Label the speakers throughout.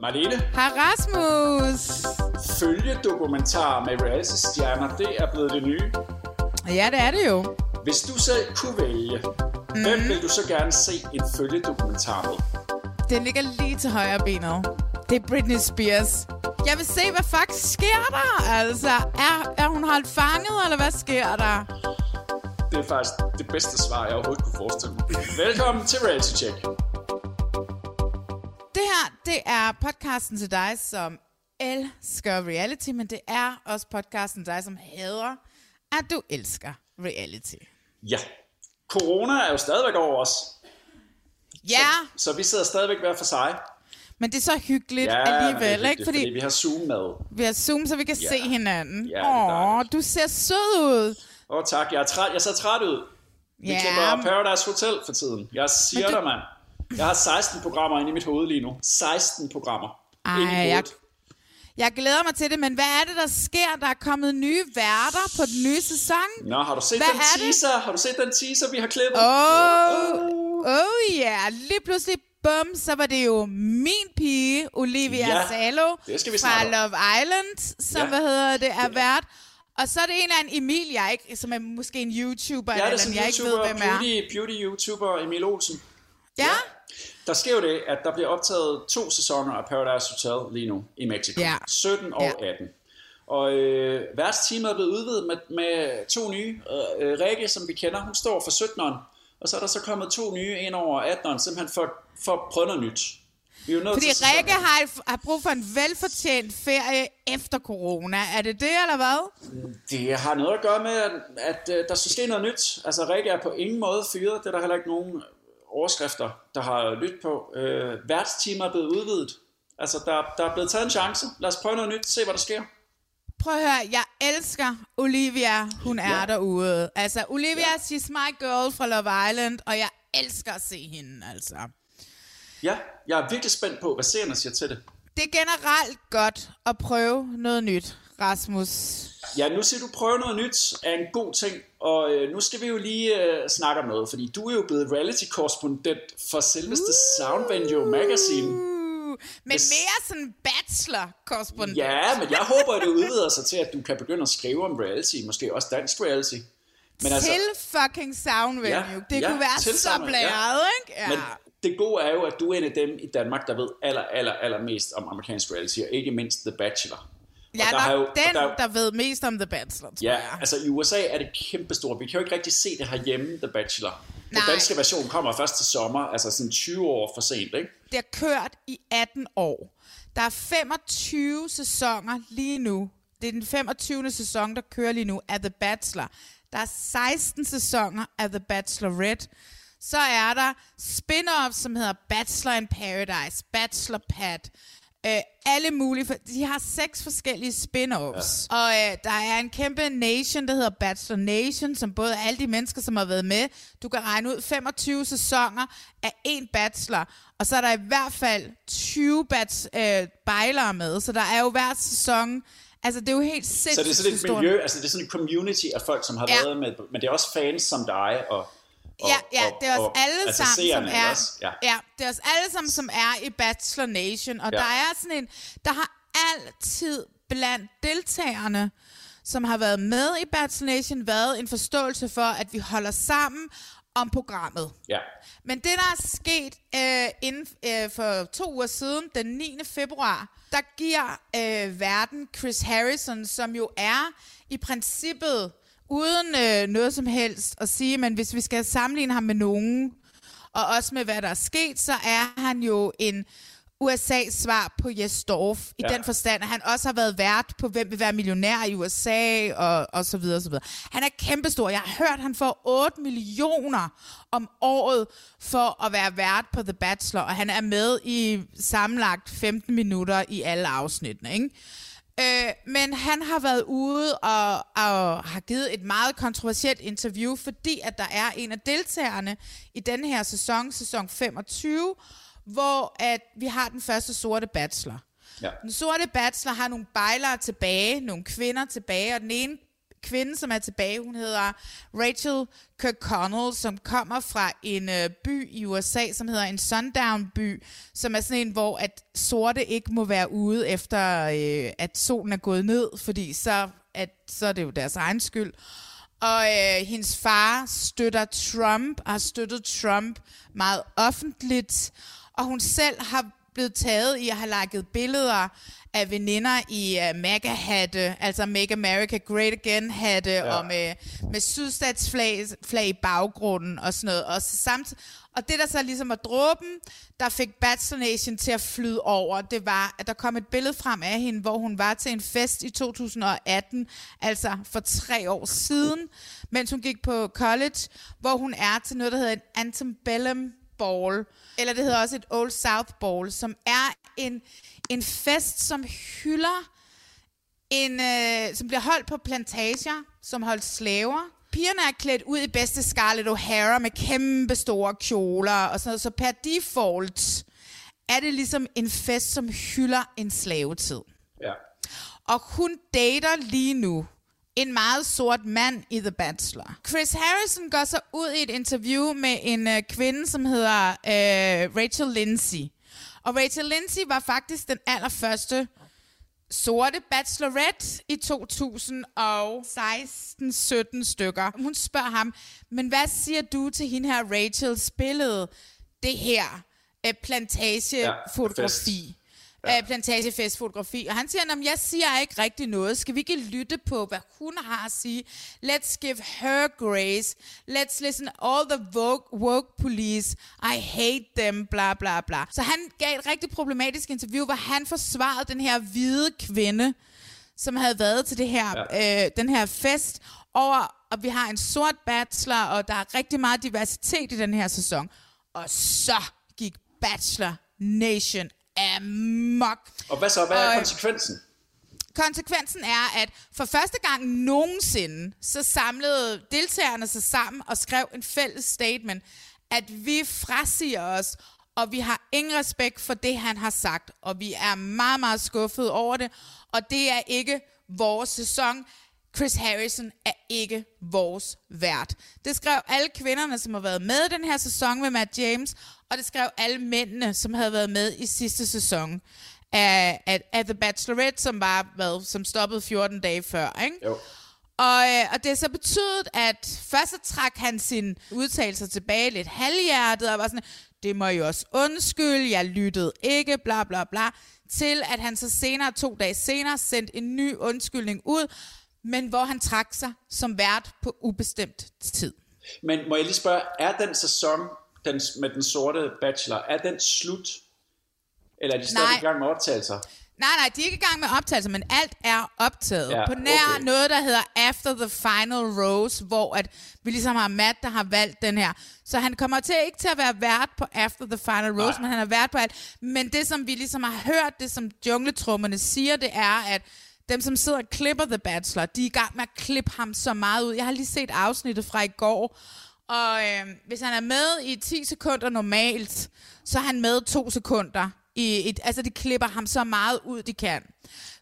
Speaker 1: Marlene,
Speaker 2: Hej Rasmus!
Speaker 1: følgedokumentar med reality-stjerner, det er blevet det nye.
Speaker 2: Ja, det er det jo.
Speaker 1: Hvis du selv kunne vælge, mm. hvem vil du så gerne se en følgedokumentar med?
Speaker 2: Den ligger lige til højre benet. Det er Britney Spears. Jeg vil se, hvad fuck sker der? Altså, er, er hun holdt fanget, eller hvad sker der?
Speaker 1: Det er faktisk det bedste svar, jeg overhovedet kunne forestille mig. Velkommen til Reality Check.
Speaker 2: Det her, det er podcasten til dig, som elsker reality, men det er også podcasten til dig, som hader, at du elsker reality.
Speaker 1: Ja, corona er jo stadigvæk over os,
Speaker 2: Ja,
Speaker 1: så vi sidder stadigvæk hver for sig.
Speaker 2: men det er så hyggeligt
Speaker 1: Ja, men det er
Speaker 2: alligevel,
Speaker 1: hyggeligt,
Speaker 2: ikke? Fordi,
Speaker 1: fordi vi har Zoom med.
Speaker 2: vi har Zoom, så vi kan
Speaker 1: Ja.
Speaker 2: se hinanden.
Speaker 1: Ja,
Speaker 2: Åh, du ser sød ud.
Speaker 1: Åh tak, jeg er træt. Jeg ser træt ud. Vi
Speaker 2: Ja,
Speaker 1: klipper Paradise Hotel for tiden. Jeg siger
Speaker 2: Men du-
Speaker 1: dig, mand. Jeg har 16 programmer inde i mit hoved lige nu. 16 programmer.
Speaker 2: Ej, jeg, jeg glæder mig til det, men hvad er det, der sker? Der er kommet nye værter på den nye sæson.
Speaker 1: Nå, har du set
Speaker 2: Hvad
Speaker 1: den
Speaker 2: er det?
Speaker 1: teaser? Har du set den teaser, vi har klippet?
Speaker 2: Oh, oh yeah. Lige pludselig, bum, så var det jo min pige, Olivia
Speaker 1: Ja,
Speaker 2: Salo,
Speaker 1: det skal vi
Speaker 2: fra. Love Island, som,
Speaker 1: Ja.
Speaker 2: hvad hedder det, er vært. Og så er det en eller anden Emil, jeg ikke, som er måske en YouTuber,
Speaker 1: Ja, det er
Speaker 2: eller
Speaker 1: sådan
Speaker 2: jeg
Speaker 1: en
Speaker 2: ikke ved,
Speaker 1: YouTuber,
Speaker 2: hvem er.
Speaker 1: beauty, beauty-YouTuber Emil Olsen.
Speaker 2: Ja?
Speaker 1: Der sker jo det, at der bliver optaget to sæsoner af Paradise Hotel lige nu i Mexico.
Speaker 2: Ja.
Speaker 1: 17 og
Speaker 2: Ja.
Speaker 1: 18. Og øh, værtsteamet er blevet udvidet med, med to nye. Øh, øh, Rikke, som vi kender, hun står for 17'eren. Og så er der så kommet to nye ind over 18'eren, simpelthen for, for at prøve noget nyt. Vi er nødt
Speaker 2: Fordi
Speaker 1: til
Speaker 2: Rikke har, har brug for en velfortjent ferie efter corona. Er det det, eller hvad?
Speaker 1: Det har noget at gøre med, at, at øh, der skal ske noget nyt. Altså, Rikke er på ingen måde fyret. Det er der heller ikke nogen overskrifter, der har lyttet på. Øh, værtsteamet er blevet udvidet. Altså, der, der er blevet taget en chance. Lad os prøve noget nyt, se hvad der sker.
Speaker 2: Prøv at høre, jeg elsker Olivia, hun er
Speaker 1: Ja.
Speaker 2: derude. Altså, Olivia, ja. she's my girl fra Love Island, og jeg elsker at se hende, altså.
Speaker 1: Ja, jeg er virkelig spændt på, hvad seerne siger til det.
Speaker 2: Det er generelt godt at prøve noget nyt, Rasmus.
Speaker 1: Ja, nu siger du, prøve noget nyt er en god ting, og øh, nu skal vi jo lige øh, snakke om noget, fordi du er jo blevet reality-korrespondent for selveste Sound Venue Magazine.
Speaker 2: Uh, men
Speaker 1: Hvis-
Speaker 2: mere sådan bachelor-korrespondent.
Speaker 1: Ja, men jeg håber, at det udvider sig til, at du kan begynde at skrive om reality, måske også dansk reality. Men
Speaker 2: altså, til fucking Sound Venue.
Speaker 1: Ja,
Speaker 2: det
Speaker 1: ja,
Speaker 2: kunne være så
Speaker 1: Venue, ja.
Speaker 2: blæret, ikke? Ja.
Speaker 1: Men det gode er jo, at du er en af dem i Danmark, der ved aller, aller, aller mest om amerikansk reality, og ikke mindst The Bachelor.
Speaker 2: Jeg er nok
Speaker 1: jo-
Speaker 2: den,
Speaker 1: der-
Speaker 2: der ved mest om The Bachelor, tror
Speaker 1: Ja,
Speaker 2: jeg.
Speaker 1: altså i USA er det kæmpestort. Vi kan jo ikke rigtig se det herhjemme, The Bachelor. Den
Speaker 2: Nej.
Speaker 1: danske version kommer først til sommer, altså sådan 20 år for sent, ikke?
Speaker 2: Det har kørt i 18 år. Der er 25 sæsoner lige nu. Det er den 25. sæson, der kører lige nu af The Bachelor. Der er 16 sæsoner af The Bachelorette. Så er der spin-offs, som hedder Bachelor in Paradise, Bachelor Pad, øh, alle mulige. For, de har seks forskellige spin-offs. Ja. Og øh, der er en kæmpe nation, der hedder Bachelor Nation, som både alle de mennesker, som har været med, du kan regne ud 25 sæsoner af en bachelor. Og så er der i hvert fald 20 bats, øh, bejlere med, så der er jo hver sæson... Altså, det er jo helt sindssygt
Speaker 1: Så det er sådan et miljø, altså det er sådan et community af folk, som har
Speaker 2: Ja.
Speaker 1: været med, men det er også fans som dig, og, og
Speaker 2: Ja, ja,
Speaker 1: og-
Speaker 2: det er os
Speaker 1: og-
Speaker 2: alle
Speaker 1: altså
Speaker 2: sammen, som er,
Speaker 1: Også. Ja.
Speaker 2: ja, det er os alle sammen, som er i Bachelor Nation, og
Speaker 1: Ja.
Speaker 2: der er sådan en, der har altid blandt deltagerne, som har været med i Bachelor Nation, været en forståelse for, at vi holder sammen, om programmet.
Speaker 1: Ja.
Speaker 2: Men det, der er sket øh, inden øh, for to uger siden, den 9. februar, der giver øh, verden Chris Harrison, som jo er i princippet uden øh, noget som helst at sige, men hvis vi skal sammenligne ham med nogen, og også med hvad der er sket, så er han jo en USA's svar på Jes Dorf, i
Speaker 1: Ja.
Speaker 2: den forstand, at han også har været vært på Hvem vil være millionær i USA, og, og så videre, og så videre. Han er kæmpestor. Jeg har hørt, at han får 8 millioner om året for at være vært på The Bachelor, og han er med i sammenlagt 15 minutter i alle afsnittene, ikke? Øh, men han har været ude og, og har givet et meget kontroversielt interview, fordi at der er en af deltagerne i denne her sæson, sæson 25, hvor at vi har den første sorte bachelor.
Speaker 1: Ja.
Speaker 2: Den sorte bachelor har nogle bejlere tilbage, nogle kvinder tilbage, og den ene kvinde, som er tilbage, hun hedder Rachel Kirkconnell, som kommer fra en øh, by i USA, som hedder en sundown-by, som er sådan en, hvor at sorte ikke må være ude efter, øh, at solen er gået ned, fordi så, at, så er det jo deres egen skyld. Og øh, hendes far støtter Trump, og har støttet Trump meget offentligt, og hun selv har blevet taget i at have lagt billeder af veninder i uh, MAGA-hatte, altså Make America Great Again-hatte, ja. og med, med sydstatsflag flag i baggrunden og sådan noget. Og, så samt, og det, der så ligesom var dråben, der fik Bachelor Nation til at flyde over, det var, at der kom et billede frem af hende, hvor hun var til en fest i 2018, altså for tre år siden, mens hun gik på college, hvor hun er til noget, der hedder en antebellum ball, eller det hedder også et Old South ball, som er en, en fest, som hylder en, øh, som bliver holdt på plantager, som holdt slaver. Pigerne er klædt ud i bedste Scarlett O'Hara med kæmpe store kjoler og sådan noget, så per default er det ligesom en fest, som hylder en slavetid.
Speaker 1: Ja.
Speaker 2: Og hun dater lige nu en meget sort mand i The Bachelor. Chris Harrison går så ud i et interview med en øh, kvinde, som hedder øh, Rachel Lindsay. Og Rachel Lindsay var faktisk den allerførste sorte bachelorette i 2016-17 stykker. Hun spørger ham, men hvad siger du til hende her Rachels billede? Det her øh, plantagefotografi. Ja, ja. plantagefestfotografi. Og han siger, at jeg siger ikke rigtig noget. Skal vi ikke lytte på, hvad hun har at sige? Let's give her grace. Let's listen all the woke, woke police. I hate them, bla bla bla. Så han gav et rigtig problematisk interview, hvor han forsvarede den her hvide kvinde, som havde været til det her, ja. øh, den her fest, over, og vi har en sort bachelor, og der er rigtig meget diversitet i den her sæson. Og så gik Bachelor Nation amok.
Speaker 1: Og hvad så? Hvad er
Speaker 2: Og,
Speaker 1: konsekvensen?
Speaker 2: Konsekvensen er, at for første gang nogensinde, så samlede deltagerne sig sammen og skrev en fælles statement, at vi frasiger os, og vi har ingen respekt for det, han har sagt, og vi er meget, meget skuffet over det, og det er ikke vores sæson. Chris Harrison er ikke vores vært. Det skrev alle kvinderne, som har været med i den her sæson med Matt James, og det skrev alle mændene, som havde været med i sidste sæson af, af, af The Bachelorette, som var, hvad, som stoppede 14 dage før, ikke?
Speaker 1: Jo.
Speaker 2: Og, øh, og det har så betydet, at først så trak han sin udtalelser tilbage lidt halvhjertet, og var sådan, det må jeg også undskylde, jeg lyttede ikke, bla bla bla, til at han så senere, to dage senere, sendte en ny undskyldning ud, men hvor han trak sig som vært på ubestemt tid.
Speaker 1: Men må jeg lige spørge, er den sæson den, med den sorte bachelor, er den slut? Eller er de stadig i gang med optagelser?
Speaker 2: Nej, nej, de er ikke i gang med optagelser, men alt er optaget.
Speaker 1: Ja,
Speaker 2: på nær
Speaker 1: okay.
Speaker 2: noget, der hedder After the Final Rose, hvor at vi ligesom har Matt, der har valgt den her. Så han kommer til ikke til at være vært på After the Final Rose,
Speaker 1: Nej.
Speaker 2: men han er vært på alt. Men det, som vi ligesom har hørt, det som jungletrummerne siger, det er, at dem, som sidder og klipper The Bachelor, de er i gang med at klippe ham så meget ud. Jeg har lige set afsnittet fra i går, og øh, hvis han er med i 10 sekunder normalt, så er han med 2 sekunder. I et, altså, de klipper ham så meget ud, de kan.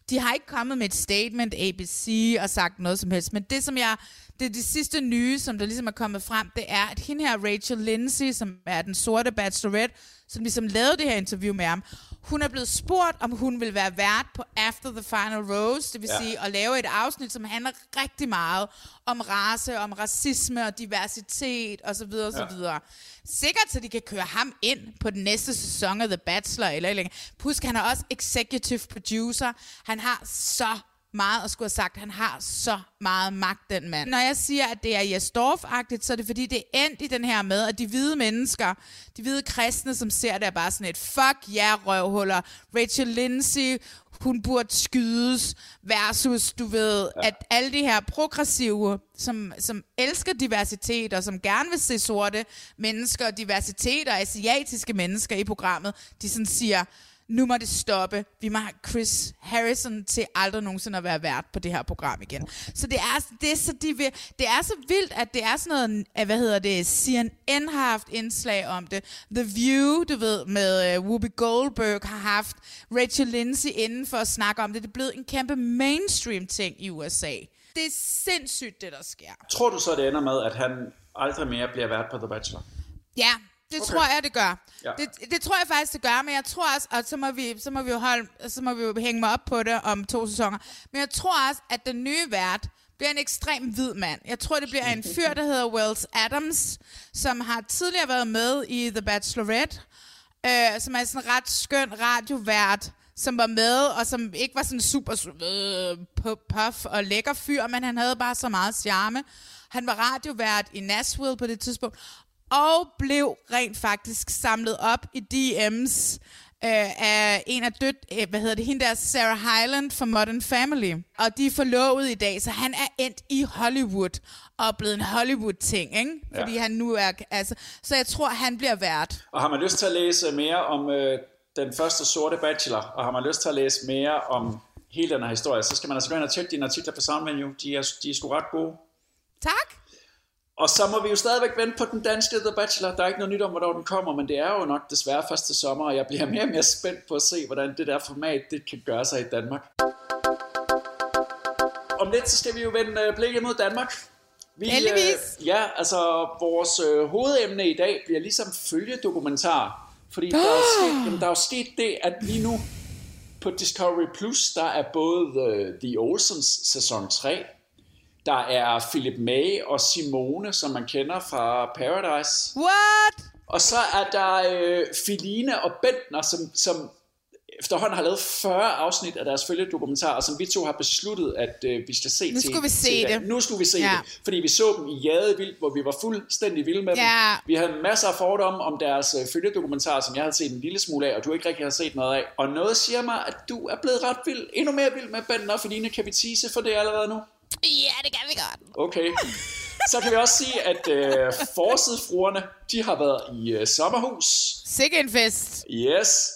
Speaker 2: De har ikke kommet med et statement, ABC, og sagt noget som helst. Men det, som jeg det, det sidste nye, som der ligesom er kommet frem, det er, at hende her, Rachel Lindsay, som er den sorte bachelorette, som ligesom lavede det her interview med ham, hun er blevet spurgt, om hun vil være vært på After the Final Rose, det vil
Speaker 1: Ja.
Speaker 2: sige at lave et afsnit, som handler rigtig meget om race, om racisme og diversitet osv. osv. Ja. Sikkert, så de kan køre ham ind på den næste sæson af The Bachelor. Eller, eller. Husk, han er også executive producer. Han har så meget at skulle have sagt. Han har så meget magt, den mand. Når jeg siger, at det er Jes Dorf-agtigt, så er det fordi, det er endt i den her med, at de hvide mennesker, de hvide kristne, som ser det, er bare sådan et fuck ja, yeah, røvhuller. Rachel Lindsay, hun burde skydes, versus, du ved, ja. at alle de her progressive, som, som elsker diversitet, og som gerne vil se sorte mennesker, diversitet og asiatiske mennesker i programmet, de sådan siger, nu må det stoppe. Vi må have Chris Harrison til aldrig nogensinde at være vært på det her program igen. Så det er, det er, så, de vil, det er så vildt, at det er sådan noget, eh, hvad hedder det, CNN har haft indslag om det. The View, du ved, med uh, Whoopi Goldberg har haft Rachel Lindsay inden for at snakke om det. Det er blevet en kæmpe mainstream ting i USA. Det er sindssygt, det der sker.
Speaker 1: Tror du så, det ender med, at han aldrig mere bliver vært på The Bachelor?
Speaker 2: Ja, det okay. tror jeg, det gør.
Speaker 1: Ja.
Speaker 2: Det, det tror jeg faktisk, det gør, men jeg tror også, og så må vi, så må vi jo holde, så må vi jo hænge mig op på det om to sæsoner, men jeg tror også, at den nye vært bliver en ekstrem hvid mand. Jeg tror, det bliver en fyr, der hedder Wells Adams, som har tidligere været med i The Bachelorette, øh, som er sådan en ret skøn radiovært, som var med, og som ikke var sådan super øh, pu- puff og lækker fyr, men han havde bare så meget charme. Han var radiovært i Nashville på det tidspunkt, og blev rent faktisk samlet op i DM's øh, af en af død, øh, hvad hedder det, hende der Sarah Hyland fra Modern Family. Og de er forlovet i dag, så han er endt i Hollywood og blevet en Hollywood-ting, ikke? Fordi
Speaker 1: Ja.
Speaker 2: han nu er, altså, så jeg tror, han bliver vært.
Speaker 1: Og har man lyst til at læse mere om øh, den første sorte bachelor, og har man lyst til at læse mere om hele den her historie, så skal man altså gå ind og tjekke dine artikler på Soundmenu. De er, de er sgu ret gode.
Speaker 2: Tak!
Speaker 1: Og så må vi jo stadigvæk vente på den danske The Bachelor. Der er ikke noget nyt om, hvornår den kommer, men det er jo nok desværre først til sommer, og jeg bliver mere og mere spændt på at se, hvordan det der format det kan gøre sig i Danmark. Om lidt, så skal vi jo vende øh, blikket mod Danmark. Vi,
Speaker 2: Heldigvis.
Speaker 1: Øh, ja, altså vores øh, hovedemne i dag bliver ligesom følgedokumentar. Fordi der er, jo sket, jamen, der er jo sket det, at lige nu på Discovery Plus, der er både The, The Olsens sæson 3, der er Philip May og Simone, som man kender fra Paradise.
Speaker 2: What?
Speaker 1: Og så er der øh, Filine og Bentner, som, som efterhånden har lavet 40 afsnit af deres følgedokumentar, og som vi to har besluttet, at øh, vi skal se
Speaker 2: Nu
Speaker 1: til.
Speaker 2: skulle vi se det.
Speaker 1: Nu skulle vi se
Speaker 2: Ja.
Speaker 1: det, fordi vi så dem i Jade Vildt, hvor vi var fuldstændig vilde med
Speaker 2: Ja.
Speaker 1: dem. Vi havde masser af fordomme om deres øh, følgedokumentar, som jeg havde set en lille smule af, og du ikke rigtig har set noget af. Og noget siger mig, at du er blevet ret vild, endnu mere vild med Bentner og Filine. Kan vi tease for det allerede nu?
Speaker 2: Ja, det kan vi godt.
Speaker 1: Okay. Så kan vi også sige, at øh, forsidefruerne, de har været i øh, sommerhus.
Speaker 2: Sikke en fest.
Speaker 1: Yes.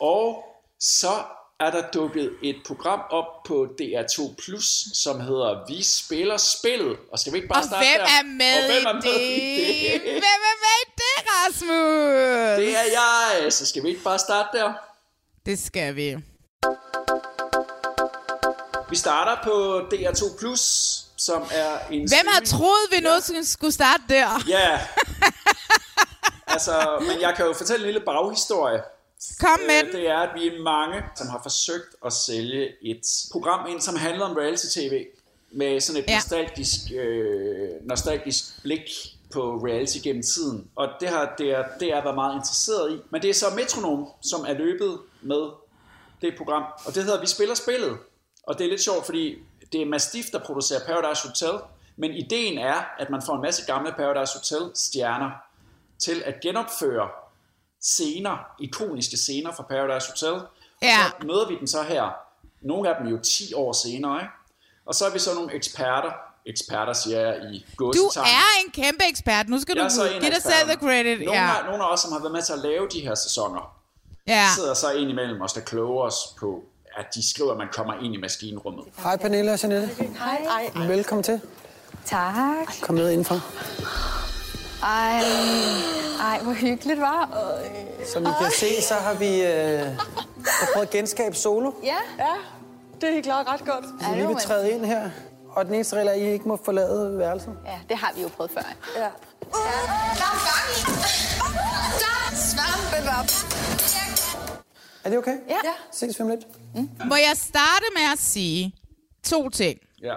Speaker 1: Og så er der dukket et program op på DR2+, Plus, som hedder Vi spiller spillet. Og skal vi ikke bare
Speaker 2: Og
Speaker 1: starte
Speaker 2: hvem
Speaker 1: der?
Speaker 2: er med,
Speaker 1: Og hvem er med i
Speaker 2: det?
Speaker 1: det?
Speaker 2: Hvem er med i det, Rasmus?
Speaker 1: Det er jeg. Så skal vi ikke bare starte der?
Speaker 2: Det skal vi.
Speaker 1: Vi starter på DR2+, Plus, som er en
Speaker 2: Hvem har troet, vi nu skulle starte der?
Speaker 1: Ja. altså, men jeg kan jo fortælle en lille baghistorie.
Speaker 2: Kom med
Speaker 1: Øh. Det er, at vi er mange, som har forsøgt at sælge et program ind, som handler om reality-tv. Med sådan et
Speaker 2: Ja.
Speaker 1: ja. nostalgisk, øh, nostalgisk blik på reality gennem tiden. Og det har det er, det er været meget interesseret i. Men det er så Metronom, som er løbet med det program. Og det hedder Vi spiller spillet. Og det er lidt sjovt, fordi det er Mastiff, der producerer Paradise Hotel. Men ideen er, at man får en masse gamle Paradise Hotel-stjerner til at genopføre scener, ikoniske scener fra Paradise Hotel.
Speaker 2: Ja.
Speaker 1: Og så møder vi den så her, nogle af dem jo 10 år senere, ikke? Og så er vi så nogle eksperter, eksperter siger jeg i
Speaker 2: Du
Speaker 1: gåsetegn.
Speaker 2: er en kæmpe ekspert. Nu skal
Speaker 1: jeg
Speaker 2: du give dig selv the credit.
Speaker 1: Nogle,
Speaker 2: Ja.
Speaker 1: af, nogle af os, som har været med til at lave de her sæsoner,
Speaker 2: ja.
Speaker 1: sidder så ind imellem og skal kloge os på, at de skriver, at man kommer ind i maskinrummet.
Speaker 3: Hej Pernille og Jeanette.
Speaker 4: Hej. Ej.
Speaker 3: Velkommen til.
Speaker 4: Tak.
Speaker 3: Kom med indenfor.
Speaker 4: Ej, ej, hvor hyggeligt, var.
Speaker 3: Som I kan se, så har vi øh, prøvet at genskabe solo.
Speaker 4: Ja.
Speaker 5: Ja, det er helt klart ret godt.
Speaker 3: Så lige vil træde ind her Og den eneste regel er, at I ikke må forlade værelset.
Speaker 4: Ja, det har vi jo prøvet før.
Speaker 5: Ja.
Speaker 3: Er det okay?
Speaker 4: Ja.
Speaker 5: Ja.
Speaker 3: Ses vi om lidt.
Speaker 2: Må jeg starte med at sige to ting.
Speaker 1: Ja.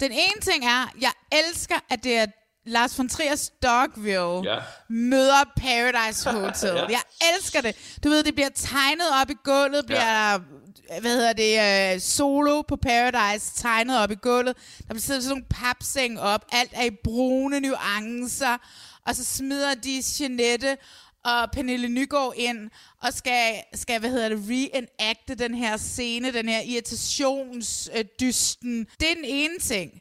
Speaker 2: Den ene ting er, jeg elsker, at det er Lars von Triers Dogville
Speaker 1: Ja.
Speaker 2: møder Paradise Hotel.
Speaker 1: Ja.
Speaker 2: Jeg elsker det. Du ved, det bliver tegnet op i gulvet, bliver hvad hedder det, uh, solo på Paradise, tegnet op i gulvet. Der bliver siddet sådan nogle papseng op. Alt er i brune nuancer. Og så smider de Jeanette og Pernille Nygaard ind og skal, skal hvad hedder det, reenacte den her scene, den her irritationsdysten. Det er den ene ting.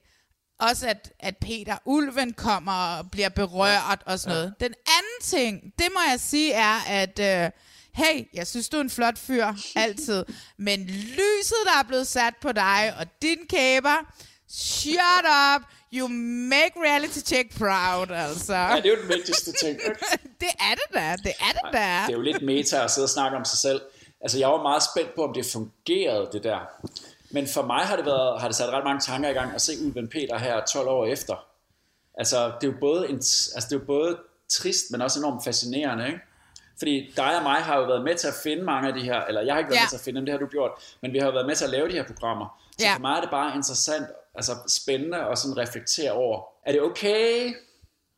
Speaker 2: Også at, at Peter Ulven kommer og bliver berørt og sådan noget. Den anden ting, det må jeg sige, er, at øh, hey, jeg synes, du er en flot fyr, altid. Men lyset, der er blevet sat på dig, og din kæber, shut up, you make reality check proud, altså.
Speaker 1: ja, det er jo den vigtigste ting.
Speaker 2: det er det da, det er det da.
Speaker 1: Det er jo lidt meta at sidde og snakke om sig selv. Altså, jeg var meget spændt på, om det fungerede, det der. Men for mig har det, været, har det sat ret mange tanker i gang at se Ulven Peter her 12 år efter. Altså, det er jo både, en, altså, det er jo både trist, men også enormt fascinerende, ikke? Fordi dig og mig har jo været med til at finde mange af de her, eller jeg har ikke været
Speaker 2: Ja.
Speaker 1: med til at finde dem, det har du gjort, men vi har jo været med til at lave de her programmer. Så
Speaker 2: Ja.
Speaker 1: for mig er det bare interessant, altså spændende at sådan reflektere over, er det okay?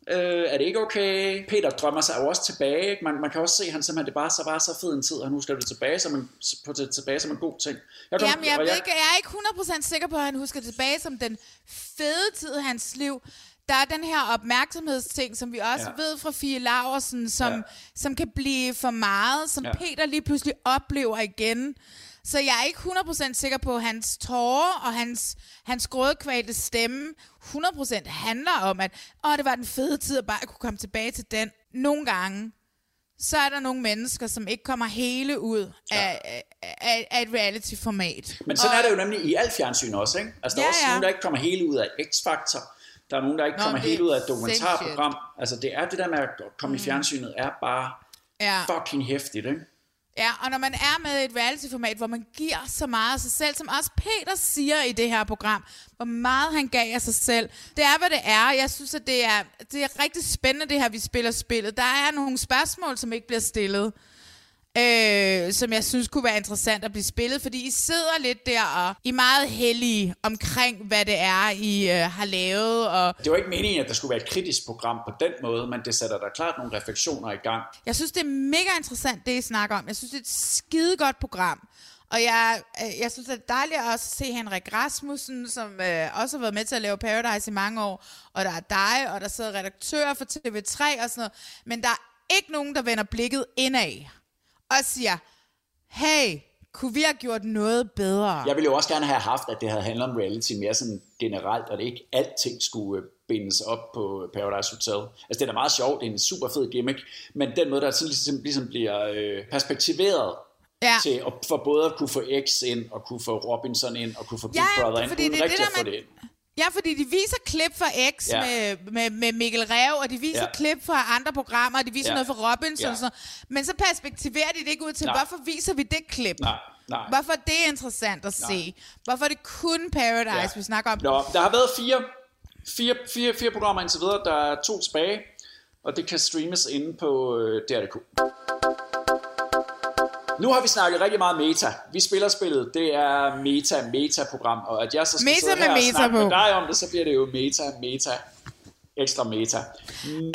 Speaker 1: Øh, er det ikke okay? Peter drømmer sig jo også tilbage. Ikke? Man, man kan også se, at han simpelthen, det bare så bare så fed en tid, og nu skal det tilbage som en, på det, tilbage som en god ting. Jeg kom-
Speaker 2: Jamen, jeg,
Speaker 1: og
Speaker 2: ved ikke, jeg er ikke 100% sikker på, at han husker tilbage som den fede tid af hans liv. Der er den her opmærksomhedsting, som vi også
Speaker 1: Ja.
Speaker 2: ved fra Fie Laversen, som,
Speaker 1: Ja.
Speaker 2: som kan blive for meget, som
Speaker 1: ja.
Speaker 2: Peter lige pludselig oplever igen. Så jeg er ikke 100% sikker på, at hans tårer og hans, hans grådkvalte stemme 100% handler om, at Åh, det var den fede tid, at bare kunne komme tilbage til den. Nogle gange, så er der nogle mennesker, som ikke kommer hele ud af, af, af, af et reality-format.
Speaker 1: Men sådan
Speaker 2: Og-
Speaker 1: er det jo nemlig i alt fjernsyn også, ikke? Altså, der er
Speaker 2: Ja,
Speaker 1: også
Speaker 2: ja.
Speaker 1: nogen, der ikke kommer hele ud af X-Factor. Der er nogen, der ikke
Speaker 2: Nå,
Speaker 1: kommer
Speaker 2: er
Speaker 1: helt ud af et dokumentarprogram. Altså, det er det der med at komme i fjernsynet, er bare
Speaker 2: Ja.
Speaker 1: fucking hæftigt, ikke?
Speaker 2: Ja, og når man er med i et reality-format, hvor man giver så meget af sig selv, som også Peter siger i det her program, hvor meget han gav af sig selv. Det er, hvad det er. Jeg synes, at det er, det er rigtig spændende, det her, vi spiller spillet. Der er nogle spørgsmål, som ikke bliver stillet, øh, som jeg synes kunne være interessant at blive spillet, fordi I sidder lidt der og I er meget heldige omkring, hvad det er, I øh, har lavet, og
Speaker 1: Det var ikke meningen, at der skulle være et kritisk program på den måde, men det sætter der klart nogle refleksioner i gang.
Speaker 2: Jeg synes, det er mega interessant, det I snakker om. Jeg synes, det er et skidegodt program. Og jeg, øh, jeg synes, det er dejligt at også se Henrik Rasmussen, som øh, også har været med til at lave Paradise i mange år. Og der er dig, og der sidder redaktører for TV3 og sådan noget. Men der er ikke nogen, der vender blikket indad og siger, hey, kunne vi have gjort noget bedre?
Speaker 1: Jeg ville jo også gerne have haft, at det havde handlet om reality mere sådan generelt, og det ikke alting skulle øh, bindes op på Paradise Hotel. Altså det er da meget sjovt, det er en super fed gimmick, men den måde, der sådan ligesom, ligesom bliver øh, perspektiveret
Speaker 2: Ja.
Speaker 1: til at, for både at kunne få X ind, og kunne få Robinson ind, og kunne få Big
Speaker 2: Ja,
Speaker 1: Brother ind,
Speaker 2: fordi
Speaker 1: uden
Speaker 2: det er det
Speaker 1: rigtig at
Speaker 2: der
Speaker 1: få
Speaker 2: med-
Speaker 1: det ind.
Speaker 2: Ja, fordi de viser klip fra X
Speaker 1: Ja.
Speaker 2: med, med, med Mikkel Rev, og de viser
Speaker 1: Ja.
Speaker 2: klip fra andre programmer, og de viser
Speaker 1: Ja.
Speaker 2: noget fra Robinson
Speaker 1: Ja.
Speaker 2: og sådan noget. Men så perspektiverer de det ikke ud til,
Speaker 1: Nej.
Speaker 2: hvorfor viser vi det klip?
Speaker 1: Nej, nej.
Speaker 2: Hvorfor er det interessant at
Speaker 1: Nej.
Speaker 2: se? Hvorfor er det kun Paradise,
Speaker 1: ja.
Speaker 2: vi snakker om?
Speaker 1: Nå, der har været fire, fire, fire, fire programmer indtil videre. Der er to tilbage, og det kan streames inde på øh, DR.dk. Nu har vi snakket rigtig meget meta. Vi spiller spillet. Det er meta, meta-program. Og at jeg så skal
Speaker 2: Meta
Speaker 1: sidde
Speaker 2: med
Speaker 1: her og
Speaker 2: meta
Speaker 1: snakke
Speaker 2: på.
Speaker 1: med dig om det, så bliver det jo meta, meta, ekstra meta.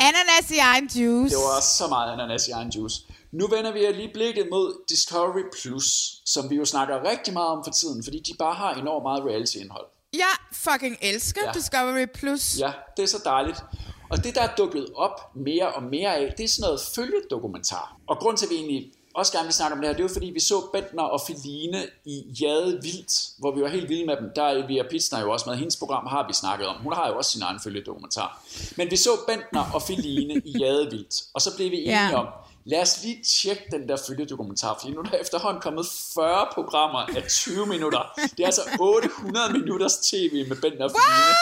Speaker 2: Ananas i egen juice.
Speaker 1: Det var så meget ananas i egen juice. Nu vender vi lige blikket mod Discovery Plus, som vi jo snakker rigtig meget om for tiden, fordi de bare har enormt meget reality-indhold.
Speaker 2: Jeg fucking elsker
Speaker 1: ja.
Speaker 2: Discovery Plus.
Speaker 1: Ja, det er så dejligt. Og det, der er dukket op mere og mere af, det er sådan noget følgedokumentar. Og grund til, at vi egentlig også gerne vil snakke om det her, det er jo fordi, vi så Bentner og Feline i Jade Vildt, hvor vi var helt vilde med dem. Der er Via Pitsner jo også med. Hendes program har vi snakket om. Hun har jo også sin egen følgedokumentar. Men vi så Bentner og Feline i Jade Vildt, og så blev vi enige
Speaker 2: Ja.
Speaker 1: om, lad os lige tjekke den der følgedokumentar, fordi nu er der efterhånden kommet 40 programmer af 20 minutter. Det er altså 800 minutters tv med Bentner og Feline.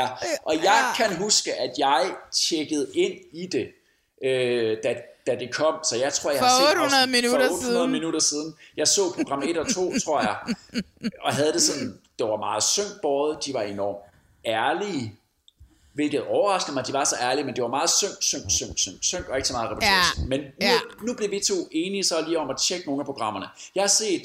Speaker 1: Ja. Og jeg kan huske, at jeg tjekkede ind i det, øh, da, da det kom, så jeg tror, jeg
Speaker 2: For
Speaker 1: har set
Speaker 2: 800
Speaker 1: afsnit-
Speaker 2: minutter
Speaker 1: for 800
Speaker 2: siden.
Speaker 1: minutter siden. Jeg så program 1 og 2, tror jeg, og havde det sådan, det var meget synkbåret, de var enormt ærlige, hvilket overraskede mig, at de var så ærlige, men det var meget synk, synk, synk, synk, synk, og ikke så meget reportage.
Speaker 2: Ja.
Speaker 1: Men nu,
Speaker 2: Ja.
Speaker 1: nu blev vi to enige så lige om at tjekke nogle af programmerne. Jeg har set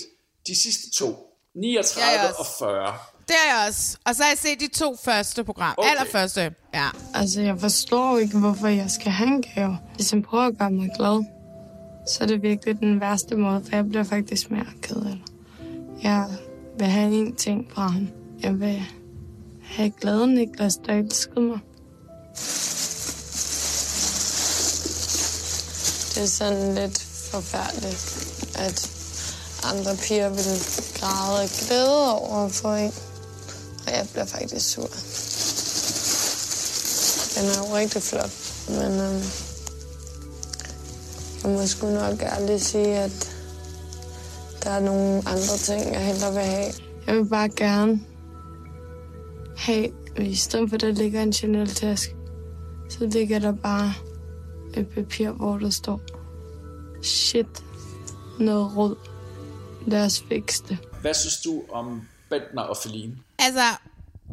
Speaker 1: de sidste to, 39
Speaker 2: Jeg også.
Speaker 1: og 40.
Speaker 2: Det er jeg også. Og så har jeg set de to første program.
Speaker 1: Okay.
Speaker 2: Allerførste, ja.
Speaker 5: Altså, jeg forstår ikke, hvorfor jeg skal have en gave. Hvis han prøver at gøre mig glad, så er det virkelig den værste måde, for jeg bliver faktisk mere ked af det. Jeg vil have en ting fra ham. Jeg vil have glade Niklas, der elskede mig. Det er sådan lidt forfærdeligt, at andre piger vil græde af glæde over at få en. Og jeg bliver faktisk sur. Den er jo rigtig flot, men øhm, jeg må sgu nok ærligt sige, at der er nogle andre ting, jeg hellere vil have. Jeg vil bare gerne have, i stedet for at der ligger en Chanel-taske, så ligger der bare et papir, hvor der står, shit, noget rød. Lad os fikse det.
Speaker 1: Hvad synes du om Bentner og Feline?
Speaker 2: Altså,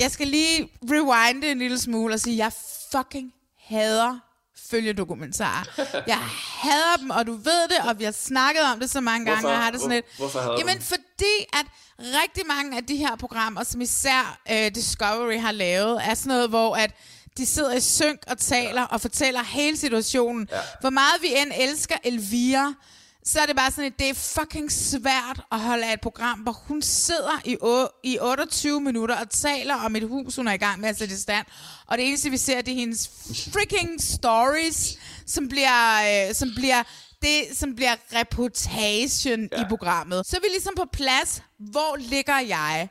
Speaker 2: jeg skal lige rewinde en lille smule og sige, jeg fucking hader følgedokumentarer. Jeg hader dem, og du ved det, og vi har snakket om det så mange gange,
Speaker 1: Hvorfor?
Speaker 2: og har det sådan
Speaker 1: Hvor-
Speaker 2: lidt...
Speaker 1: hvorfor
Speaker 2: Jamen,
Speaker 1: dem?
Speaker 2: fordi at rigtig mange af de her programmer, som især øh, Discovery har lavet, er sådan noget, hvor at de sidder i synk og taler ja. og fortæller hele situationen. Ja. Hvor meget vi end elsker Elvira, så er det bare sådan, at det er fucking svært at holde af et program, hvor hun sidder i, i 28 minutter og taler om et hus, hun er i gang med at sætte i stand. Og det eneste, vi ser, det er hendes freaking stories, som bliver, øh, som bliver det, som bliver reportagen ja. i programmet. Så er vi ligesom på plads, hvor ligger jeg?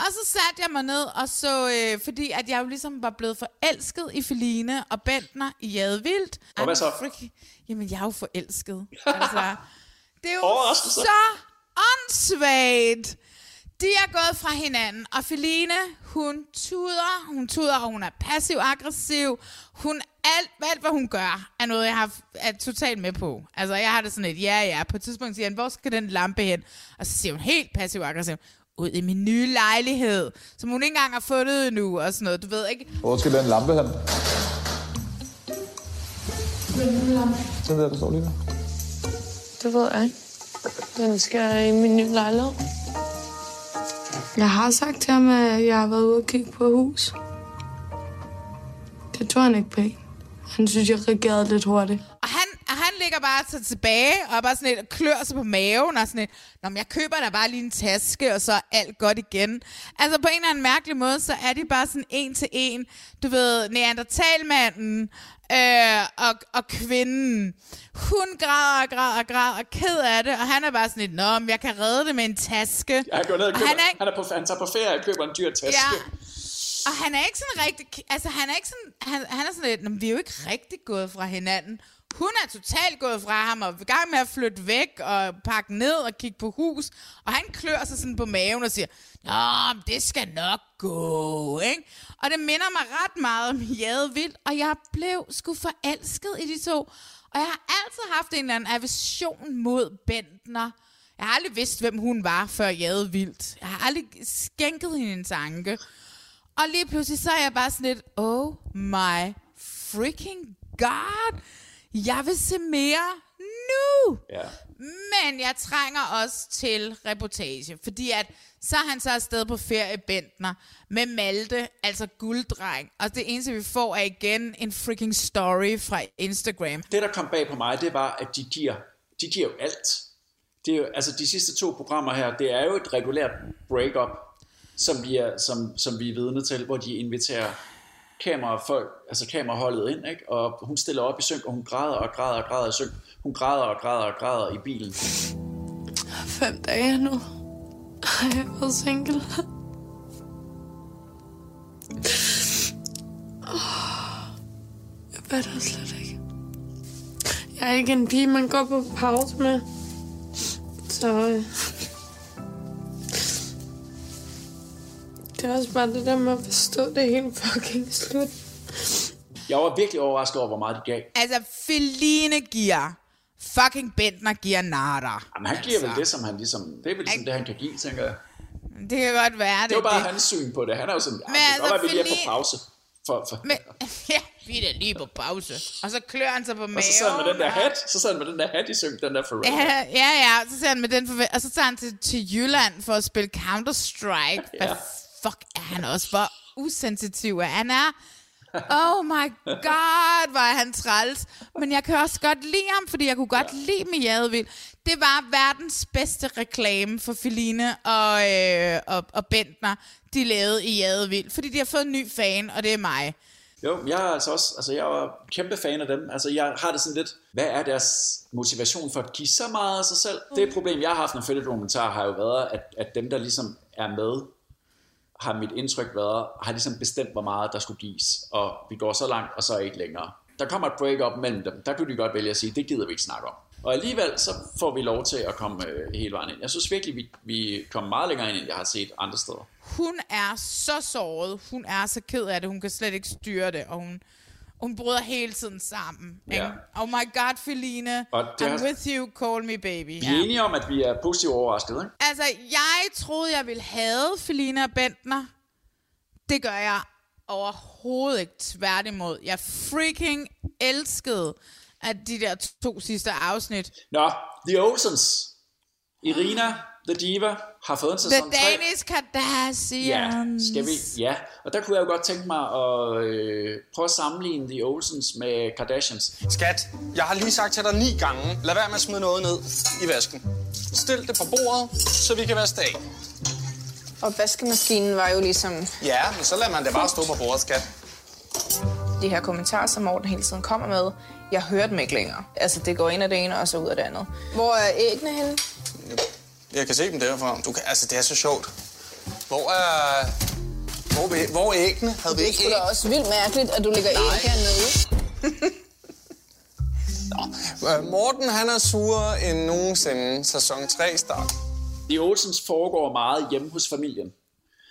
Speaker 2: Og så satte jeg mig ned og så, øh, fordi at jeg jo ligesom var blevet forelsket i Feline og Bentner i Jadevildt.
Speaker 1: Og hvad så?
Speaker 2: Freaking, jamen, jeg er jo forelsket. altså, det er jo så åndssvagt. De er gået fra hinanden, og Feline, hun tuder, hun tuder, og hun er passiv-aggressiv. Hun, alt, alt, hvad hun gør, er noget, jeg har, er totalt med på. Altså, jeg har det sådan et, ja, ja. På et tidspunkt siger han, hvor skal den lampe hen? Og så siger hun helt passiv-aggressiv, ud i min nye lejlighed, som hun ikke engang har fundet endnu, og sådan noget, du ved ikke?
Speaker 6: Hvor skal den lampe hen? Den der, der står lige der.
Speaker 5: Det ved jeg ikke. Den skal i min nye lejlighed. Jeg har sagt til ham, at jeg har været ude og kigge på hus. Det tog han ikke på. Han synes, jeg reagerede lidt hurtigt.
Speaker 2: Ligger bare så tilbage og bare sådan lidt og klør sig på maven og sådan lidt, Nå, men jeg køber da bare lige en taske, og så er alt godt igen. Altså på en eller anden mærkelig måde, så er de bare sådan en til en. Du ved, neandertalmanden øh, og, og kvinden. Hun græder og græder og græder og ked af det, og han er bare sådan lidt, Nå, men jeg kan redde det med en taske.
Speaker 1: Jeg og køber,
Speaker 2: han er
Speaker 1: han, er på, han tager på ferie og køber en dyr taske.
Speaker 2: Ja. Og han er ikke sådan rigtig... Altså, han er ikke sådan... Han, han er sådan lidt... "Nå, men Vi er jo ikke rigtig gået fra hinanden. Hun er totalt gået fra ham og er i gang med at flytte væk og pakke ned og kigge på hus. Og han klør sig sådan på maven og siger, Nå, det skal nok gå, ikke? Og det minder mig ret meget om Jade Vildt, og jeg blev sgu forelsket i de to. Og jeg har altid haft en eller anden aversion mod Bentner. Jeg har aldrig vidst, hvem hun var, før Jade Vildt. Jeg har aldrig skænket hende en tanke. Og lige pludselig så er jeg bare sådan lidt, oh my freaking god, jeg vil se mere nu.
Speaker 1: Ja.
Speaker 2: Men jeg trænger også til reportage, fordi at så er han så afsted på ferie Bentner med Malte, altså gulddreng. Og det eneste, vi får, er igen en freaking story fra Instagram.
Speaker 1: Det, der kom bag på mig, det var, at de giver, de giver jo alt. Det er jo, altså de sidste to programmer her, det er jo et regulært break-up, som vi er, som, som vi er vidne til, hvor de inviterer kamerafolk, altså kameraholdet ind, ikke? og hun stiller op i synk, og hun græder og græder og græder i synk. Hun græder og græder og græder i bilen.
Speaker 5: Fem dage nu. har Jeg været single. Åh, Jeg ved det slet ikke. Jeg er ikke en pige, man går på pause med. Så... øh, Det er også bare det der med at forstå, det hele fucking slut.
Speaker 1: Jeg var virkelig overrasket over, hvor meget de gav.
Speaker 2: Altså, Feline giver, fucking Bentner giver nada.
Speaker 1: Jamen, han giver vel det, som han ligesom, det er vel ligesom det, han kan give, tænker jeg.
Speaker 2: Det kan godt være det.
Speaker 1: Det var bare
Speaker 2: det.
Speaker 1: hans syn på det. Han er jo sådan,
Speaker 2: Men
Speaker 1: det
Speaker 2: altså,
Speaker 1: godt være, vi lige er på pause. For, for.
Speaker 2: Men, ja, vi er lige på pause. Og så klør han sig på maven.
Speaker 1: Og så sad han med den der hat, så sad han med den der hat i synk, den der for
Speaker 2: Ja, ja, ja. Så ser han med den forve- Og så tager han til, til Jylland for at spille Counter-Strike. Hvad
Speaker 1: Ja.
Speaker 2: Fuck er han også? Hvor usensitiv han er. Oh my god, hvor er han træls. Men jeg kan også godt lide ham, fordi jeg kunne godt lide med Jadevild. Det var verdens bedste reklame for Feline og, øh, og, og Bentner, de lavede i Jadevild. Fordi de har fået en ny fan, og det er mig.
Speaker 1: Jo, jeg er altså også, altså jeg er kæmpe fan af dem. Altså jeg har det sådan lidt, hvad er deres motivation for at give så meget af sig selv? Det problem, jeg har haft med Fælde Dokumentar, har jo været, at, at dem, der ligesom er med, har mit indtryk været, har ligesom bestemt, hvor meget der skulle gives. Og vi går så langt, og så ikke længere. Der kommer et break-up mellem dem. Der kunne de godt vælge at sige, det gider vi ikke snakke om. Og alligevel så får vi lov til at komme øh, hele vejen ind. Jeg synes virkelig, vi, vi kommer meget længere ind, end jeg har set andre steder.
Speaker 2: Hun er så såret. Hun er så ked af det. Hun kan slet ikke styre det. Og hun, hun bryder hele tiden sammen.
Speaker 1: Ja.
Speaker 2: Ikke? Oh my god, Feline.
Speaker 1: Og det
Speaker 2: I'm
Speaker 1: har-
Speaker 2: with you, call me baby.
Speaker 1: Vi er enige om, at vi er positivt overrasket, ikke?
Speaker 2: Altså, jeg troede, jeg ville have Feline og Bentner. Det gør jeg overhovedet ikke tværtimod. Jeg freaking elskede at de der to sidste afsnit.
Speaker 1: Nå, The Olsens. Irina, The Diva, har fået en
Speaker 2: The
Speaker 1: sæson 3.
Speaker 2: Danish
Speaker 1: Ja,
Speaker 2: Kardashians.
Speaker 1: skal vi? Ja, og der kunne jeg jo godt tænke mig at øh, prøve at sammenligne The Olsens med Kardashians.
Speaker 7: Skat, jeg har lige sagt til dig ni gange, lad være med at smide noget ned i vasken. Stil det på bordet, så vi kan vaske det af.
Speaker 8: Og vaskemaskinen var jo ligesom
Speaker 7: Ja, men så lader man det bare stå på bordet, skat.
Speaker 8: de her kommentarer, som Morten hele tiden kommer med. Jeg hører dem ikke længere. Altså, det går ind af det ene, og så ud af det andet. Hvor er æggene henne?
Speaker 7: Jeg kan se dem derfra. Du kan, altså, det er så sjovt. Hvor er... Hvor, er- hvor er æggene? Havde vi
Speaker 8: Det er
Speaker 7: ikke
Speaker 8: sgu da
Speaker 7: æg?
Speaker 8: også vildt mærkeligt, at du lægger æg hernede.
Speaker 7: Øh, Morten, han er surere end nogensinde sæson 3 start.
Speaker 1: The Olsens foregår meget hjemme hos familien.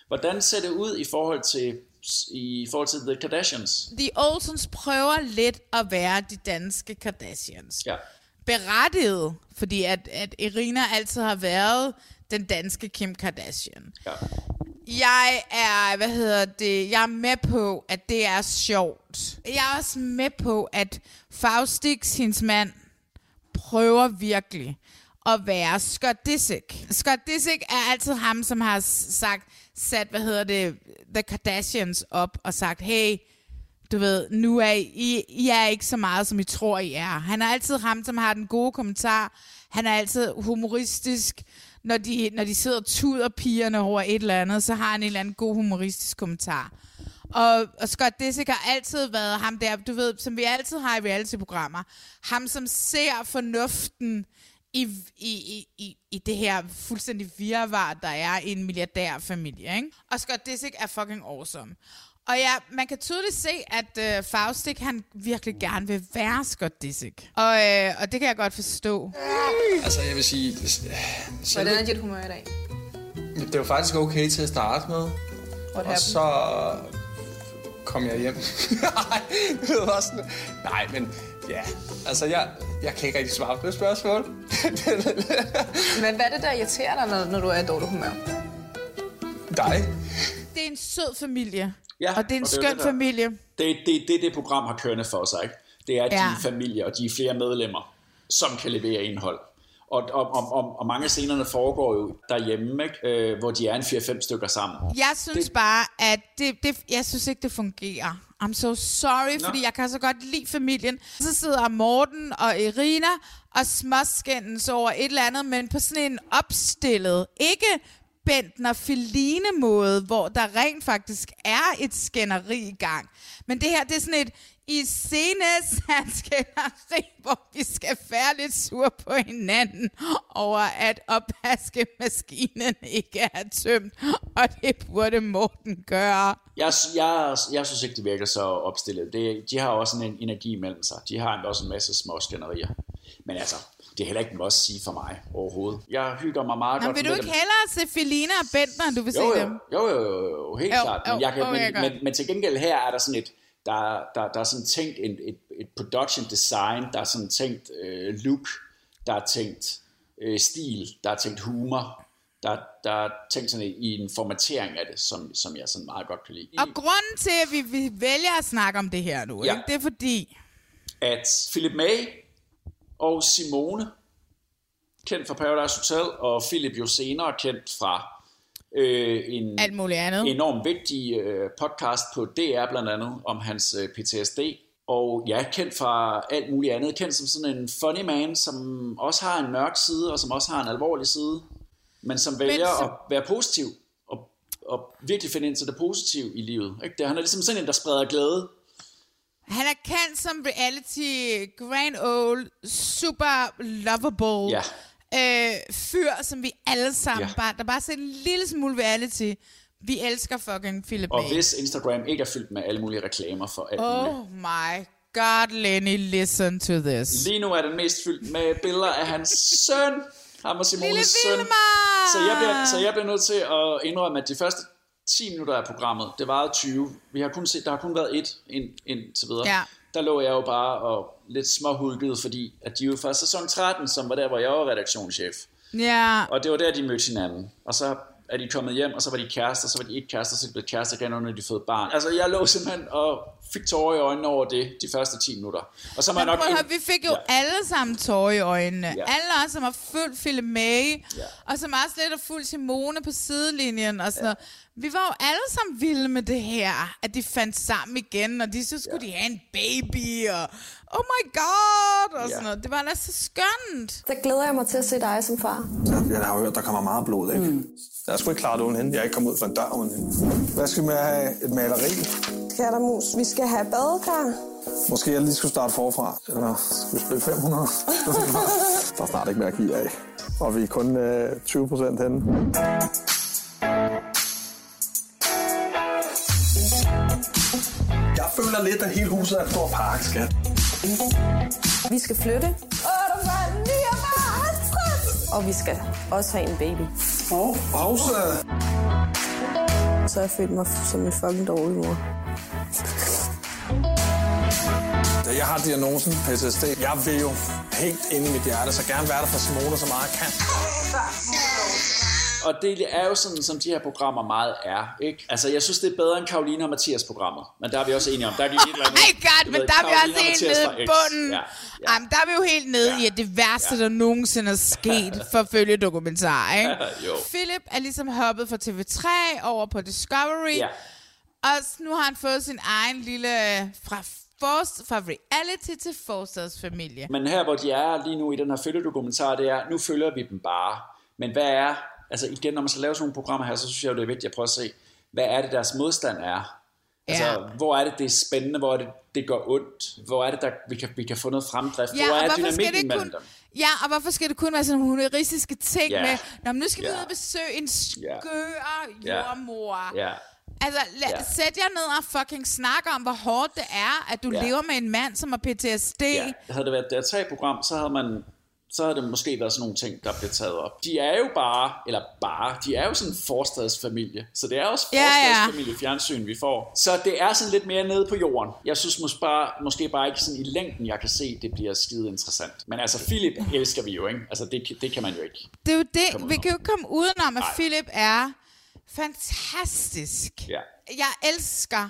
Speaker 1: Hvordan ser det ud i forhold til, i forhold til The Kardashians?
Speaker 2: The Olsens prøver lidt at være de danske Kardashians.
Speaker 1: Ja.
Speaker 2: Berettiget, fordi at, at Irina altid har været den danske Kim Kardashian.
Speaker 1: Ja.
Speaker 2: Jeg er, hvad hedder det, jeg er med på, at det er sjovt. Jeg er også med på, at Faustix, hendes mand, prøver virkelig at være Scott Disick. Scott Disick er altid ham, som har sagt, sat, hvad hedder det, The Kardashians op og sagt, hey, du ved, nu er I, I er ikke så meget, som I tror, I er. Han er altid ham, som har den gode kommentar. Han er altid humoristisk. Når de, når de sidder og tuder pigerne over et eller andet, så har han en eller anden god humoristisk kommentar. Og, og Scott Disick har altid været ham der, du ved, som vi altid har i reality-programmer. Ham, som ser fornuften i, i, i, i, i det her fuldstændig virvar, der er i en milliardærfamilie. Ikke? Og Scott Disick er fucking awesome. Og ja, man kan tydeligt se, at øh, Faustik, han virkelig gerne vil være Scott Disick. Og, øh, og det kan jeg godt forstå.
Speaker 9: Altså, jeg vil sige...
Speaker 8: Hvordan er dit humør i dag?
Speaker 9: Det var faktisk okay til at starte med.
Speaker 8: What
Speaker 9: og
Speaker 8: happened?
Speaker 9: så kom jeg hjem. Nej, det var sådan... Nej, men ja, altså jeg, jeg kan ikke rigtig svare på det spørgsmål.
Speaker 8: Men hvad er det, der irriterer dig, når, når du er i dårlig humør?
Speaker 9: Dig?
Speaker 2: Det er en sød familie.
Speaker 1: Ja,
Speaker 2: og det er en
Speaker 1: og
Speaker 2: skøn
Speaker 1: det der.
Speaker 2: familie.
Speaker 1: Det er det, det, det program har kørende for sig, ikke? Det er, at de
Speaker 2: Ja.
Speaker 1: er familie, og de er flere medlemmer, som kan levere indhold. Og, og, og, og, og mange af scenerne foregår jo derhjemme, ikke? Øh, hvor de er en 4-5 stykker sammen.
Speaker 2: Jeg synes det... bare, at det, det, jeg synes ikke, det fungerer. I'm so sorry,
Speaker 1: Nå.
Speaker 2: fordi jeg kan så godt lide familien. Så sidder Morten og Irina og småskændes over et eller andet, men på sådan en opstillet, ikke Bentner Feline måde, hvor der rent faktisk er et skænderi i gang. Men det her, det er sådan et i senes skænderi, hvor vi skal være lidt sur på hinanden over, at opvaskemaskinen ikke er tømt, og det burde Morten gøre.
Speaker 1: Jeg, jeg, jeg synes ikke, det virker så opstillet. Det, de har også en energi mellem sig. De har også en masse små skænderier. Men altså, det er heller ikke at sige for mig overhovedet. Jeg hygger mig meget
Speaker 2: Nå,
Speaker 1: godt
Speaker 2: vil du ikke
Speaker 1: dem.
Speaker 2: hellere se Felina og Bentner, du vil
Speaker 1: jo,
Speaker 2: se
Speaker 1: jo,
Speaker 2: dem?
Speaker 1: Jo, jo, jo, jo, helt
Speaker 2: Jo,
Speaker 1: klart.
Speaker 2: jo,
Speaker 1: Men, jeg kan,
Speaker 2: okay,
Speaker 1: men,
Speaker 2: godt.
Speaker 1: men, men til gengæld her er der sådan et, der, der, der er sådan tænkt et, et, et production design, der er sådan tænkt øh, look, der er tænkt øh, stil, der er tænkt humor, der, der er tænkt sådan i en formatering af det, som, som jeg sådan meget godt kan lide.
Speaker 2: Og grunden til, at vi, vi vælger at snakke om det her nu,
Speaker 1: Ja.
Speaker 2: ikke? det er fordi...
Speaker 1: At Philip May og Simone, kendt fra Paradise Hotel, og Philip jo senere kendt fra øh, en
Speaker 2: Alt muligt andet.
Speaker 1: enormt vigtig øh, podcast på DR blandt andet, om hans øh, PTSD. Og ja, kendt fra alt muligt andet. Kendt som sådan en funny man, som også har en mørk side, og som også har en alvorlig side. Men som vælger
Speaker 2: så-
Speaker 1: at være positiv, og, og virkelig finde ind til det positive i livet. Ikke? Det, han er ligesom sådan en, der spreder glæde.
Speaker 2: Han er kendt som reality grand old, super lovable
Speaker 1: Ja.
Speaker 2: øh, fyr, som vi alle sammen
Speaker 1: Ja.
Speaker 2: bare... Der er bare sådan en lille smule reality. Vi elsker fucking Philip
Speaker 1: Og
Speaker 2: May.
Speaker 1: hvis Instagram ikke er fyldt med alle mulige reklamer for alt muligt.
Speaker 2: Oh my god, Lenny, listen to this.
Speaker 1: Lige nu er den mest fyldt med billeder af hans søn. Ham og Simones søn. Så jeg, bliver, så jeg bliver nødt til at indrømme, at de første 10 minutter af programmet, det varede 20. Vi har kun set, der har kun været et ind, indtil videre.
Speaker 2: Ja.
Speaker 1: Der lå jeg jo bare og lidt småhulket, fordi at de jo fra sæson 13, som var der, hvor jeg var redaktionschef.
Speaker 2: Ja,
Speaker 1: Og det var der, de mødte hinanden. Og så er de kommet hjem, og så var de kærester, så var de ikke kærester, så de blevet kærester igen, når de fået barn. Altså, jeg lå simpelthen og fik tårer i øjnene over det, de første 10 minutter. Og så
Speaker 2: Men
Speaker 1: nok...
Speaker 2: prøv
Speaker 1: ind-
Speaker 2: vi fik jo ja. alle sammen tårer i øjnene.
Speaker 1: Ja.
Speaker 2: Alle os, som har fulgt Philip May,
Speaker 1: Ja.
Speaker 2: og som også lidt har fulgt Simone på sidelinjen og sådan ja. noget. Vi var jo alle sammen vilde med det her, at de fandt sammen igen, og de så skulle ja. de have en baby, og oh my god, og
Speaker 3: Ja.
Speaker 2: sådan noget. Det var da så skønt.
Speaker 5: Så glæder jeg mig til at se dig som far.
Speaker 6: Jeg har jo hørt, der kommer meget blod, ikke? Mm. Jeg er sgu ikke klar uden hende. Jeg er ikke kommet ud fra en dør uden hende. Hvad skal vi med at have et maleri?
Speaker 5: Kattermus, vi skal have badekar.
Speaker 6: Måske jeg lige skulle starte forfra. Eller skal vi spille 500? der er snart ikke mere at give af. Og vi er kun øh, 20 procent henne. Føler lidt, at hele huset er et stort park, skat.
Speaker 5: Vi skal flytte. Åh, der var en ny Og vi skal også have en baby.
Speaker 6: Åh, oh, pause.
Speaker 5: Så har jeg følt mig som en fucking dårlig mor.
Speaker 6: Da jeg har diagnosen PTSD, jeg vil jo helt inde i mit hjerte, så gerne være der for Simone så meget jeg kan.
Speaker 1: Og det er jo sådan, som de her programmer meget er, ikke? Altså, jeg synes, det er bedre end Karoline og Mathias programmet. Men der er vi også enige om. Der er vi et eller andet.
Speaker 2: Oh my god, men
Speaker 1: ved,
Speaker 2: der er vi også
Speaker 1: og
Speaker 2: helt nede i bunden.
Speaker 1: Ja,
Speaker 2: Ja. Jamen, der er vi jo helt nede ja. i, at det værste, ja. der nogensinde er sket for følge dokumentar, ikke?
Speaker 1: Jo.
Speaker 2: Philip er ligesom hoppet fra TV3 over på Discovery,
Speaker 1: Ja.
Speaker 2: og nu har han fået sin egen lille, fra, forst, fra reality til forstadsfamilie.
Speaker 1: Men her, hvor de er lige nu i den her følgedokumentar, det er, nu følger vi dem bare. Men hvad er, altså igen, når man skal lave sådan nogle programmer her, så synes jeg jo, det er vigtigt at prøve at se, hvad er det, deres modstand er? Altså,
Speaker 2: Ja.
Speaker 1: hvor er det, det er spændende? Hvor er det, det går ondt? Hvor er det, der vi kan, vi kan få noget fremdrift?
Speaker 2: Ja,
Speaker 1: hvor er dynamikken
Speaker 2: det
Speaker 1: mellem
Speaker 2: kun,
Speaker 1: dem?
Speaker 2: ja, og hvorfor skal det kun være sådan nogle humoristiske ting
Speaker 1: Ja.
Speaker 2: med, Nå, men nu skal vi
Speaker 1: Ja.
Speaker 2: ud og besøge en skør
Speaker 1: Ja.
Speaker 2: jordmor.
Speaker 1: Ja.
Speaker 2: Altså, la-
Speaker 1: Ja.
Speaker 2: sæt jer ned og fucking snak om, hvor hårdt det er, at du
Speaker 1: Ja.
Speaker 2: lever med en mand, som har PTSD.
Speaker 1: Ja, havde det været et DR3-program, så havde man så havde det måske været sådan nogle ting, der blev taget op. De er jo bare, eller bare, de er jo sådan en forstadsfamilie. Så det er også forstadsfamilie fjernsyn, vi får. Så det er sådan lidt mere nede på jorden. Jeg synes måske bare, måske bare ikke sådan i længden, jeg kan se, det bliver skide interessant. Men altså, Philip elsker vi jo, ikke? Altså, det, det kan man jo ikke.
Speaker 2: Det er jo det. Vi kan jo ikke komme udenom, at
Speaker 1: Nej.
Speaker 2: Philip er fantastisk.
Speaker 1: Ja.
Speaker 2: Jeg elsker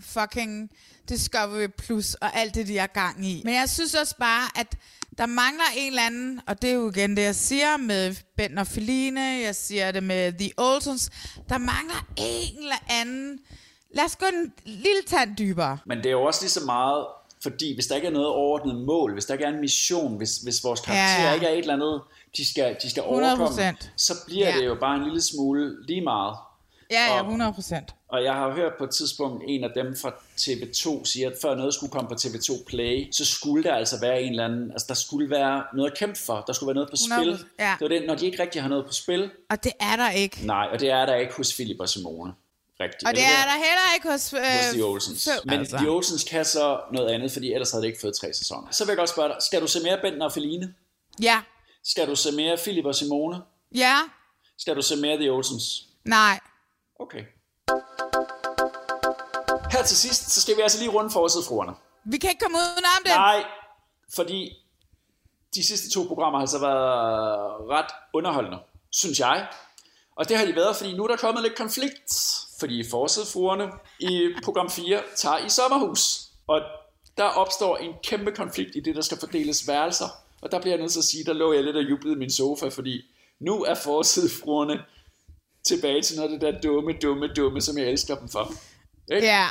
Speaker 2: fucking Discovery Plus og alt det, de er gang i. Men jeg synes også bare, at der mangler en eller anden, og det er jo igen det, jeg siger med Ben og Feline, jeg siger det med The Olsons, der mangler en eller anden... Lad os gå en lille tand dybere.
Speaker 1: Men det er jo også lige så meget, fordi hvis der ikke er noget overordnet mål, hvis der ikke er en mission, hvis, hvis vores karakterer
Speaker 2: Ja, ja.
Speaker 1: ikke er et eller andet, de skal, de skal
Speaker 2: 100%.
Speaker 1: overkomme, så bliver
Speaker 2: Ja.
Speaker 1: det jo bare en lille smule lige meget.
Speaker 2: Ja, ja,
Speaker 1: Og-
Speaker 2: 100 procent.
Speaker 1: Og jeg har hørt på et tidspunkt, en af dem fra TV2 siger, at før noget skulle komme på TV2 Play, så skulle der altså være en eller anden, altså der skulle være noget at kæmpe for, der skulle være noget på
Speaker 2: 100%,
Speaker 1: spil.
Speaker 2: ja.
Speaker 1: Det var det, når de ikke rigtig har noget på spil.
Speaker 2: Og det er der ikke.
Speaker 1: Nej, og det er der ikke hos Philip og Simone. Rigtigt.
Speaker 2: Og det er der heller ikke hos... Øh,
Speaker 1: hos de Olsens.
Speaker 2: så-
Speaker 1: Men
Speaker 2: altså.
Speaker 1: de Olsens kan så noget andet, fordi ellers havde det ikke fået tre sæsoner. Så vil jeg godt spørge dig, skal du se mere Benten og Feline?
Speaker 2: Ja.
Speaker 1: Skal du se mere Philip og Simone?
Speaker 2: Ja.
Speaker 1: Skal du se mere The Olsens?
Speaker 2: Nej.
Speaker 1: Okay. Her til sidst, så skal vi altså lige runde forsidefruerne.
Speaker 2: Vi kan ikke komme uden om det.
Speaker 1: Nej, fordi de sidste to programmer har altså været ret underholdende, synes jeg. Og det har de været, fordi nu er der kommet lidt konflikt, fordi forsædfruerne i program 4 tager i sommerhus. Og der opstår en kæmpe konflikt i det, der skal fordeles værelser. Og der bliver jeg nødt til at sige, der lå jeg lidt og jublede i min sofa, fordi nu er forsædfruerne tilbage til noget af det der dumme, dumme, dumme, som jeg elsker dem for. Ikke?
Speaker 2: Ja.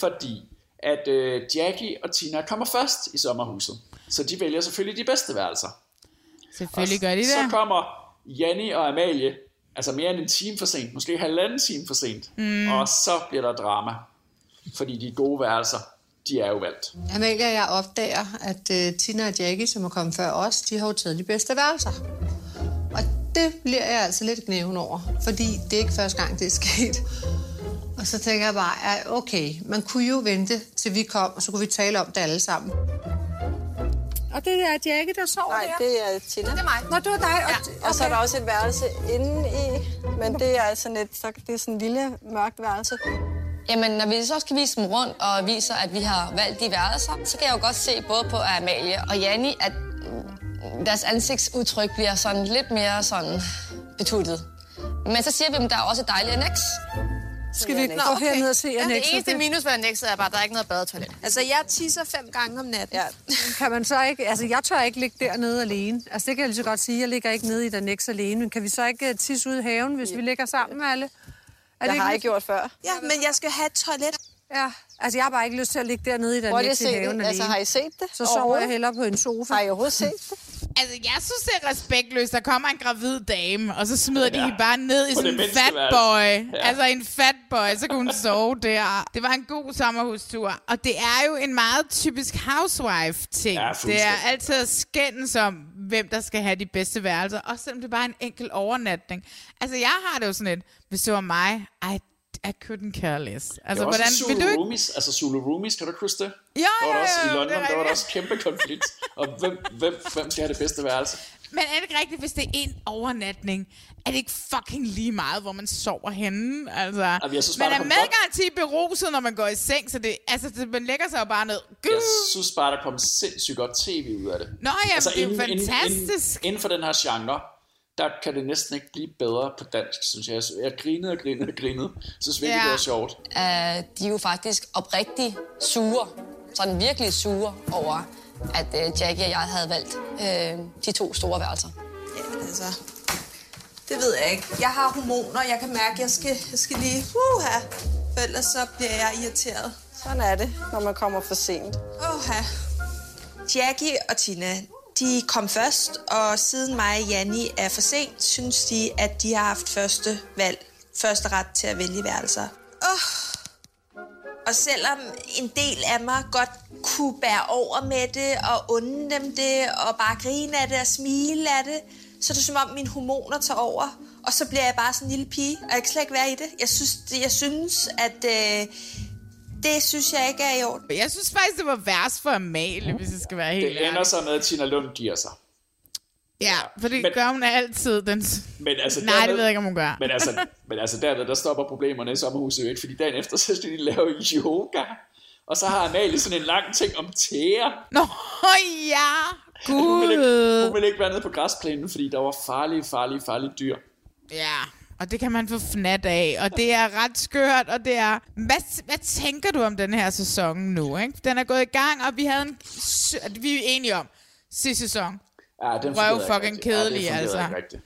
Speaker 1: Fordi at øh, Jackie og Tina kommer først i sommerhuset. Så de vælger selvfølgelig de bedste værelser.
Speaker 2: Selvfølgelig gør de det.
Speaker 1: Så kommer Janni og Amalie, altså mere end en time for sent, måske halvanden time for sent.
Speaker 2: Mm.
Speaker 1: Og så bliver der drama. Fordi de gode værelser, de er jo valgt.
Speaker 10: Amalie og jeg opdager, at uh, Tina og Jackie, som er kommet før os, de har jo taget de bedste værelser. Det bliver jeg altså lidt gnæven over, fordi det er ikke første gang, det er sket. Og så tænker jeg bare, at okay, man kunne jo vente, til vi kom, og så kunne vi tale om det alle sammen. Og det er Jackie, der sover
Speaker 11: Nej,
Speaker 10: der.
Speaker 11: det er Tina.
Speaker 10: Det er mig. Nå, det var dig.
Speaker 11: Ja. Okay. Og så er der også et værelse inde i, men det er sådan et, så det er sådan et lille mørkt værelse.
Speaker 12: Jamen, når vi så skal vise dem rundt og viser, at vi har valgt de værelser, så kan jeg jo godt se både på Amalie og Janni, at deres ansigtsudtryk bliver sådan lidt mere sådan betuttet. Men så siger vi dem, der er også et dejligt annex.
Speaker 10: Skal vi gå herned og se
Speaker 8: Ja, det eneste minus ved annexet er bare, at der er ikke noget badetoilet.
Speaker 13: Altså, jeg tisser fem gange om natten.
Speaker 11: Ja.
Speaker 10: Kan man så ikke... Altså, jeg tør ikke ligge dernede alene. Altså, det kan jeg lige så godt sige. Jeg ligger ikke nede i den annex alene. Men kan vi så ikke uh, tisse ud i haven, hvis vi ligger sammen med alle? Er
Speaker 11: Det har jeg gjort før.
Speaker 13: Ja, men jeg skal have et toilet.
Speaker 10: Ja, altså jeg har bare ikke lyst til at ligge dernede i den
Speaker 11: Prøv at
Speaker 10: i haven
Speaker 11: det.
Speaker 10: alene.
Speaker 11: Altså, har I set det
Speaker 10: Så sover jeg hellere på en sofa.
Speaker 11: Har I overhovedet set det?
Speaker 2: Altså, jeg synes, det er respektløst. Der kommer en gravid dame, og så smider ja. de hende bare ned i sådan en
Speaker 1: mindste
Speaker 2: fat
Speaker 1: værelse.
Speaker 2: boy.
Speaker 1: Ja.
Speaker 2: Altså en fat boy, så kunne hun sove der. Det var en god sommerhustur. Og det er jo en meget typisk housewife-ting.
Speaker 1: Ja,
Speaker 2: det er altid at skændes om, hvem der skal have de bedste værelser. Også selvom det er bare en enkelt overnatning. Altså, jeg har det jo sådan lidt, hvis det var mig, I, I couldn't care less. Altså,
Speaker 1: Altså, hvordan, Zulu
Speaker 2: vil du ikke...
Speaker 1: Roomies, altså Zulu Roomies, kan du ikke huske det?
Speaker 2: Ja,
Speaker 1: der var
Speaker 2: ja,
Speaker 1: også,
Speaker 2: ja,
Speaker 1: I London,
Speaker 2: det er
Speaker 1: der var der også kæmpe konflikt. Og hvem, hvem, hvem skal have det bedste værelse?
Speaker 2: Men er det ikke rigtigt, hvis det er en overnatning? Er det ikke fucking lige meget, hvor man sover henne? Altså,
Speaker 1: Jamen, jeg synes bare,
Speaker 2: man er
Speaker 1: kom godt-
Speaker 2: medgaranti beruset, når man går i seng, så det, altså, det, man lægger sig jo bare ned.
Speaker 1: Jeg synes bare, der kom sindssygt godt tv ud af det.
Speaker 2: Nå, ja, det er
Speaker 1: inden, inden,
Speaker 2: fantastisk.
Speaker 1: inden, inden for den her genre, der kan det næsten ikke blive bedre på dansk, synes jeg. Jeg grinede og grinede og grinede. Jeg synes virkelig,
Speaker 12: Ja.
Speaker 1: det var sjovt.
Speaker 12: Uh, de er jo faktisk oprigtigt sure, sådan virkelig sure over, at uh, Jackie og jeg havde valgt uh, de to store værelser.
Speaker 13: Ja, altså... Det ved jeg ikke. Jeg har hormoner, jeg kan mærke, at jeg skal, jeg skal lige... Uh, her. For ellers så bliver jeg irriteret.
Speaker 11: Sådan er det, når man kommer for sent.
Speaker 13: Åh, her. Jackie og Tina, de kom først, og siden mig og Janni er for sent, synes de, at de har haft første valg, første ret til at vælge værelser. Oh. Og selvom en del af mig godt kunne bære over med det, og unde dem det, og bare grine af det og smile af det, så er det som om mine hormoner tager over, og så bliver jeg bare sådan en lille pige, og jeg kan slet ikke være i det. Jeg synes, jeg synes at øh, det synes jeg ikke er i orden.
Speaker 2: Jeg synes faktisk, det var værst for Amalie, hvis jeg skal være helt
Speaker 1: Det ender så med, at Tina Lund giver sig.
Speaker 2: Ja, for det men, gør hun altid. Den...
Speaker 1: Men altså,
Speaker 2: Nej, det ved jeg ikke, om hun gør.
Speaker 1: Men altså, men altså derved, der stopper problemerne i sommerhuset jo ikke, fordi dagen efter, så skal de lave yoga. Og så har Amalie sådan en lang ting om tæer.
Speaker 2: Nå, ja.
Speaker 1: Hun vil, ikke,
Speaker 2: Gud.
Speaker 1: hun vil ikke være nede på græsplænen, fordi der var farlige, farlige, farlige dyr.
Speaker 2: Ja, og det kan man få fnat af, og det er ret skørt, og det er... Hvad, hvad tænker du om den her sæson nu, ikke? Den er gået i gang, og vi havde en... Vi er enige om, sidste sæson.
Speaker 1: Ja, den
Speaker 2: Røv fucking kedelig,
Speaker 1: ja, det
Speaker 2: altså.
Speaker 1: Ikke rigtigt.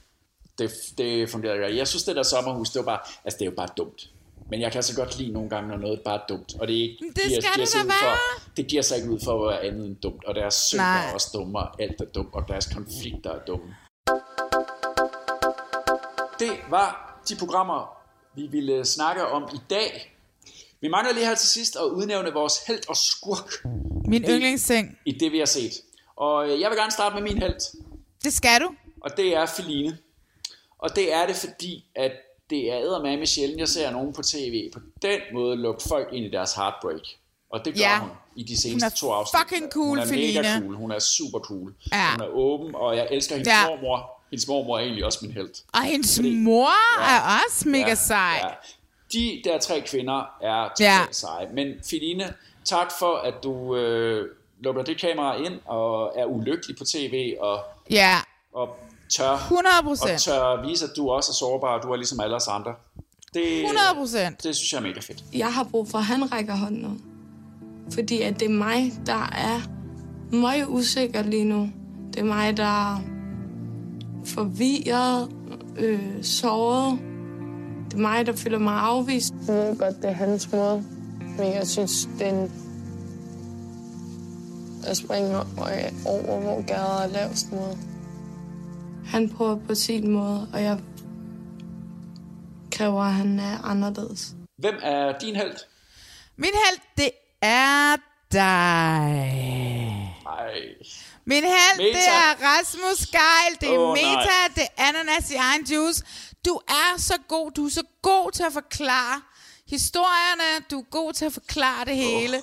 Speaker 1: Det, det fungerede ikke rigtigt. Jeg synes, det der sommerhus, det var bare... Altså, det er jo bare dumt. Men jeg kan så godt lide nogle gange, når noget bare er dumt. Og det, er ikke,
Speaker 2: Det skal det
Speaker 1: sig
Speaker 2: da
Speaker 1: ud for,
Speaker 2: være.
Speaker 1: det giver sig ikke ud for at være andet end dumt. Og deres
Speaker 2: Nej.
Speaker 1: er også dumme, og alt er dumt, og deres konflikter er dumme. Det var de programmer, vi ville snakke om i dag. Vi mangler lige her til sidst at udnævne vores held og skurk
Speaker 2: Min yndlingsting.
Speaker 1: i det, vi har set. Og øh, jeg vil gerne starte med min held.
Speaker 2: Det skal du.
Speaker 1: Og det er Feline. Og det er det, fordi at det er eddermame sjældent, jeg ser nogen på tv på den måde lukke folk ind i deres heartbreak. Og det gør
Speaker 2: Ja.
Speaker 1: hun i de
Speaker 2: Hun
Speaker 1: seneste
Speaker 2: er
Speaker 1: to afsnit.
Speaker 2: fucking cool,
Speaker 1: Hun er
Speaker 2: Feline.
Speaker 1: mega cool. Hun er super cool.
Speaker 2: Ja.
Speaker 1: Hun er åben, og jeg elsker hendes
Speaker 2: Ja.
Speaker 1: mormor. Hendes mormor er egentlig også min held.
Speaker 2: Og hendes mor
Speaker 1: Ja.
Speaker 2: er også mega sej.
Speaker 1: Ja. De der tre kvinder er
Speaker 2: Ja.
Speaker 1: seje. Men Feline, tak for, at du øh, lukker det kamera ind og er ulykkelig på tv og,
Speaker 2: Ja.
Speaker 1: og tør,
Speaker 2: 100%.
Speaker 1: og tør vise, at du også er sårbar, og du er ligesom alle os andre. Det,
Speaker 2: 100 procent.
Speaker 1: Det synes jeg er mega fedt.
Speaker 5: Jeg har brug for, at han rækker hånden ud. Fordi at det er mig, der er meget usikker lige nu. Det er mig, der er forvirret, øh, såret. Det er mig, der føler mig afvist. Jeg ved godt, det er hans måde. Men jeg synes, det er en... Jeg springer over, hvor gader er lavest måde. Han prøver på sin måde, og jeg kræver, at han er anderledes.
Speaker 1: Hvem er din held?
Speaker 2: Min held, det er dig.
Speaker 1: Nej.
Speaker 2: Min held,
Speaker 1: Meta.
Speaker 2: det er Rasmus Geil, det er oh, Meta,
Speaker 1: nej.
Speaker 2: det er ananas i egen juice. Du er så god, du er så god til at forklare historierne, du er god til at forklare det hele.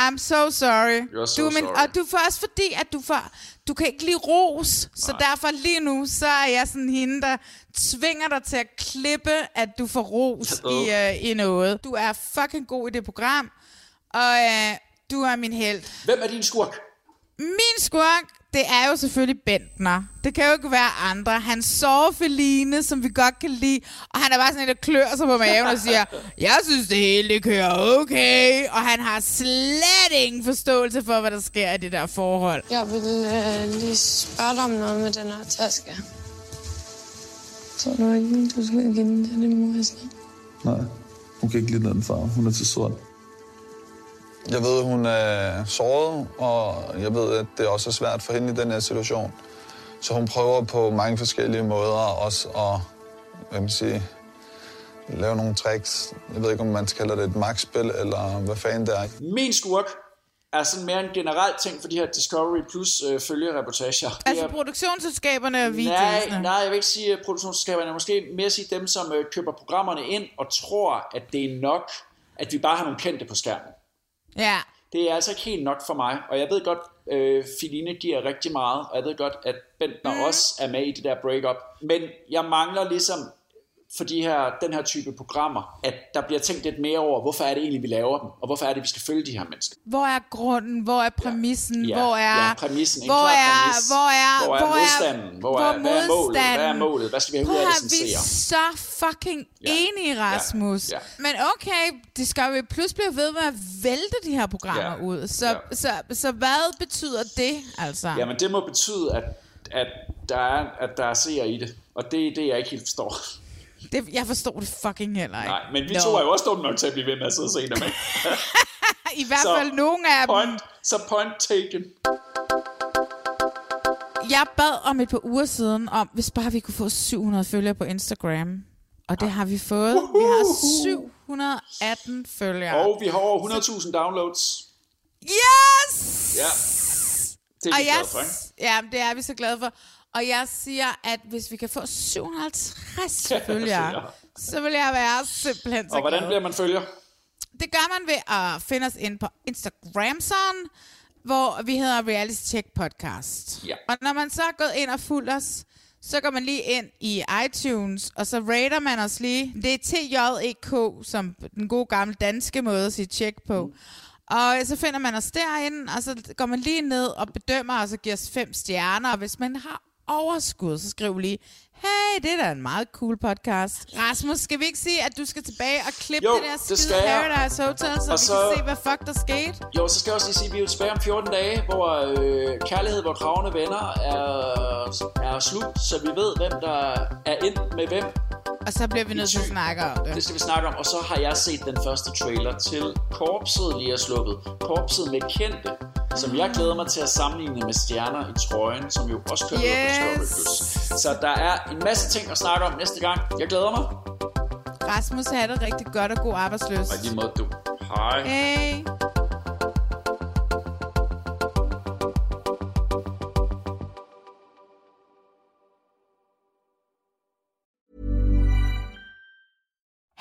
Speaker 2: I'm so sorry.
Speaker 1: You're so
Speaker 2: du, min,
Speaker 1: sorry.
Speaker 2: Og du får også fordi, at du får, du kan ikke lide ros, så derfor lige nu, så er jeg sådan hende, der tvinger dig til at klippe, at du får ros i, uh, i noget. Du er fucking god i det program, og uh, du er min held.
Speaker 1: Hvem er din skurk?
Speaker 2: Min skurk, det er jo selvfølgelig Bentner. Det kan jo ikke være andre. Han sover Feline, som vi godt kan lide. Og han er bare sådan en, der klør sig på maven og siger, jeg synes det hele det kører okay. Og han har slet ingen forståelse for, hvad der sker i det der forhold.
Speaker 5: Jeg vil øh, lige spørge dig om noget med den her taske. Tror du ikke, du skal give den til din mor?
Speaker 6: Nej, hun kan ikke lide den far. Hun er til sort.
Speaker 7: Jeg ved, hun er såret, og jeg ved, at det også er svært for hende i den her situation. Så hun prøver på mange forskellige måder også at hvad man sige, lave nogle tricks. Jeg ved ikke, om man kalder det et magtspil, eller hvad fanden det er.
Speaker 1: Min skurk er sådan mere en generel ting for de her Discovery Plus øh, følgereportager. Det
Speaker 2: Altså
Speaker 1: er-
Speaker 2: produktionsselskaberne og
Speaker 1: Nej,
Speaker 2: videoerne.
Speaker 1: nej, jeg vil ikke sige produktionsselskaberne, måske mere sige dem, som øh, køber programmerne ind og tror, at det er nok, at vi bare har nogle kendte på skærmen.
Speaker 2: Ja.
Speaker 1: Det er altså ikke helt nok for mig, og jeg ved godt, øh, Filine giver rigtig meget, og jeg ved godt, at Bentner mm. også er med i det der breakup. Men jeg mangler ligesom for de her, den her type programmer, at der bliver tænkt lidt mere over, hvorfor er det egentlig, vi laver dem, og hvorfor er det, vi skal følge de her mennesker.
Speaker 2: Hvor er grunden? Hvor er præmissen?
Speaker 1: Ja,
Speaker 2: hvor er,
Speaker 1: ja, præmissen, en
Speaker 2: hvor
Speaker 1: klar
Speaker 2: er,
Speaker 1: præmis.
Speaker 2: hvor er,
Speaker 1: Hvor er modstanden? Hvor er- hvad er målet? Hvad er målet? Hvad skal vi have ud af
Speaker 2: Prøv
Speaker 1: det som
Speaker 2: Vi er
Speaker 1: seere?
Speaker 2: så fucking enige, Rasmus.
Speaker 1: ja.
Speaker 2: Men okay, Discovery Plus bliver ved med at vælte de her programmer
Speaker 1: Ja,
Speaker 2: ud. Så,
Speaker 1: ja.
Speaker 2: så, så hvad betyder det, altså?
Speaker 1: Jamen, det må betyde, at, at, der er, at der er seere i det, og det er det, jeg ikke helt forstår.
Speaker 2: Det, jeg forstår det fucking heller ikke.
Speaker 1: Nej, men vi
Speaker 2: Nå.
Speaker 1: to er jo også dumme nok til at blive ved med at sidde og se dem, ikke?
Speaker 2: I hvert
Speaker 1: Så
Speaker 2: fald nogle af dem.
Speaker 1: point, Så point taken.
Speaker 2: Jeg bad om et par uger siden om, hvis bare vi kunne få 700 følgere på Instagram. Og det har vi fået. Vi har 718 følgere.
Speaker 1: Og vi har over 100.000 downloads.
Speaker 2: Yes!
Speaker 1: Ja. Det er
Speaker 2: og
Speaker 1: vi
Speaker 2: jeg,
Speaker 1: glade for, ikke?
Speaker 2: Ja, det er vi så glade for. Og jeg siger, at hvis vi kan få 750 følgere, så vil jeg være simpelthen så
Speaker 1: Og hvordan
Speaker 2: glad.
Speaker 1: bliver man følger?
Speaker 2: Det gør man ved at finde os ind på Instagram, sådan, hvor vi hedder Reality Check Podcast.
Speaker 1: Ja.
Speaker 2: Og når man så er gået ind og fulgt os, så går man lige ind i iTunes, og så rater man os lige. Det er TJEK, som den gode gamle danske måde at sige check på. Og så finder man os derinde, og så går man lige ned og bedømmer og giver os fem stjerner. Og hvis man har overskud, så skriv lige, hey, det er da en meget cool podcast. Rasmus, skal vi ikke sige, at du skal tilbage og klippe
Speaker 1: Jo,
Speaker 2: det der
Speaker 1: det
Speaker 2: skide
Speaker 1: jeg.
Speaker 2: Paradise Hotel, så
Speaker 1: Og
Speaker 2: vi
Speaker 1: så-
Speaker 2: kan se, hvad fuck der skete?
Speaker 1: Jo, så skal jeg også lige sige, at vi er tilbage om 14 dage, hvor øh, kærlighed, hvor kravende venner er, er slut, så vi ved, hvem der er ind med hvem.
Speaker 2: Og så bliver vi nødt til at snakke om det.
Speaker 1: Det skal vi snakke om, og så har jeg set den første trailer til Korpset lige er sluppet. Korpset med kendte, som jeg glæder mig til at sammenligne med stjerner i trøjen, som jo også kører yes. på Plus. Så der er en masse ting at snakke om næste gang. Jeg glæder mig.
Speaker 2: Rasmus har det rigtig godt og god arbejdsløs.
Speaker 1: Og lige måde du. Hej.
Speaker 2: Hey.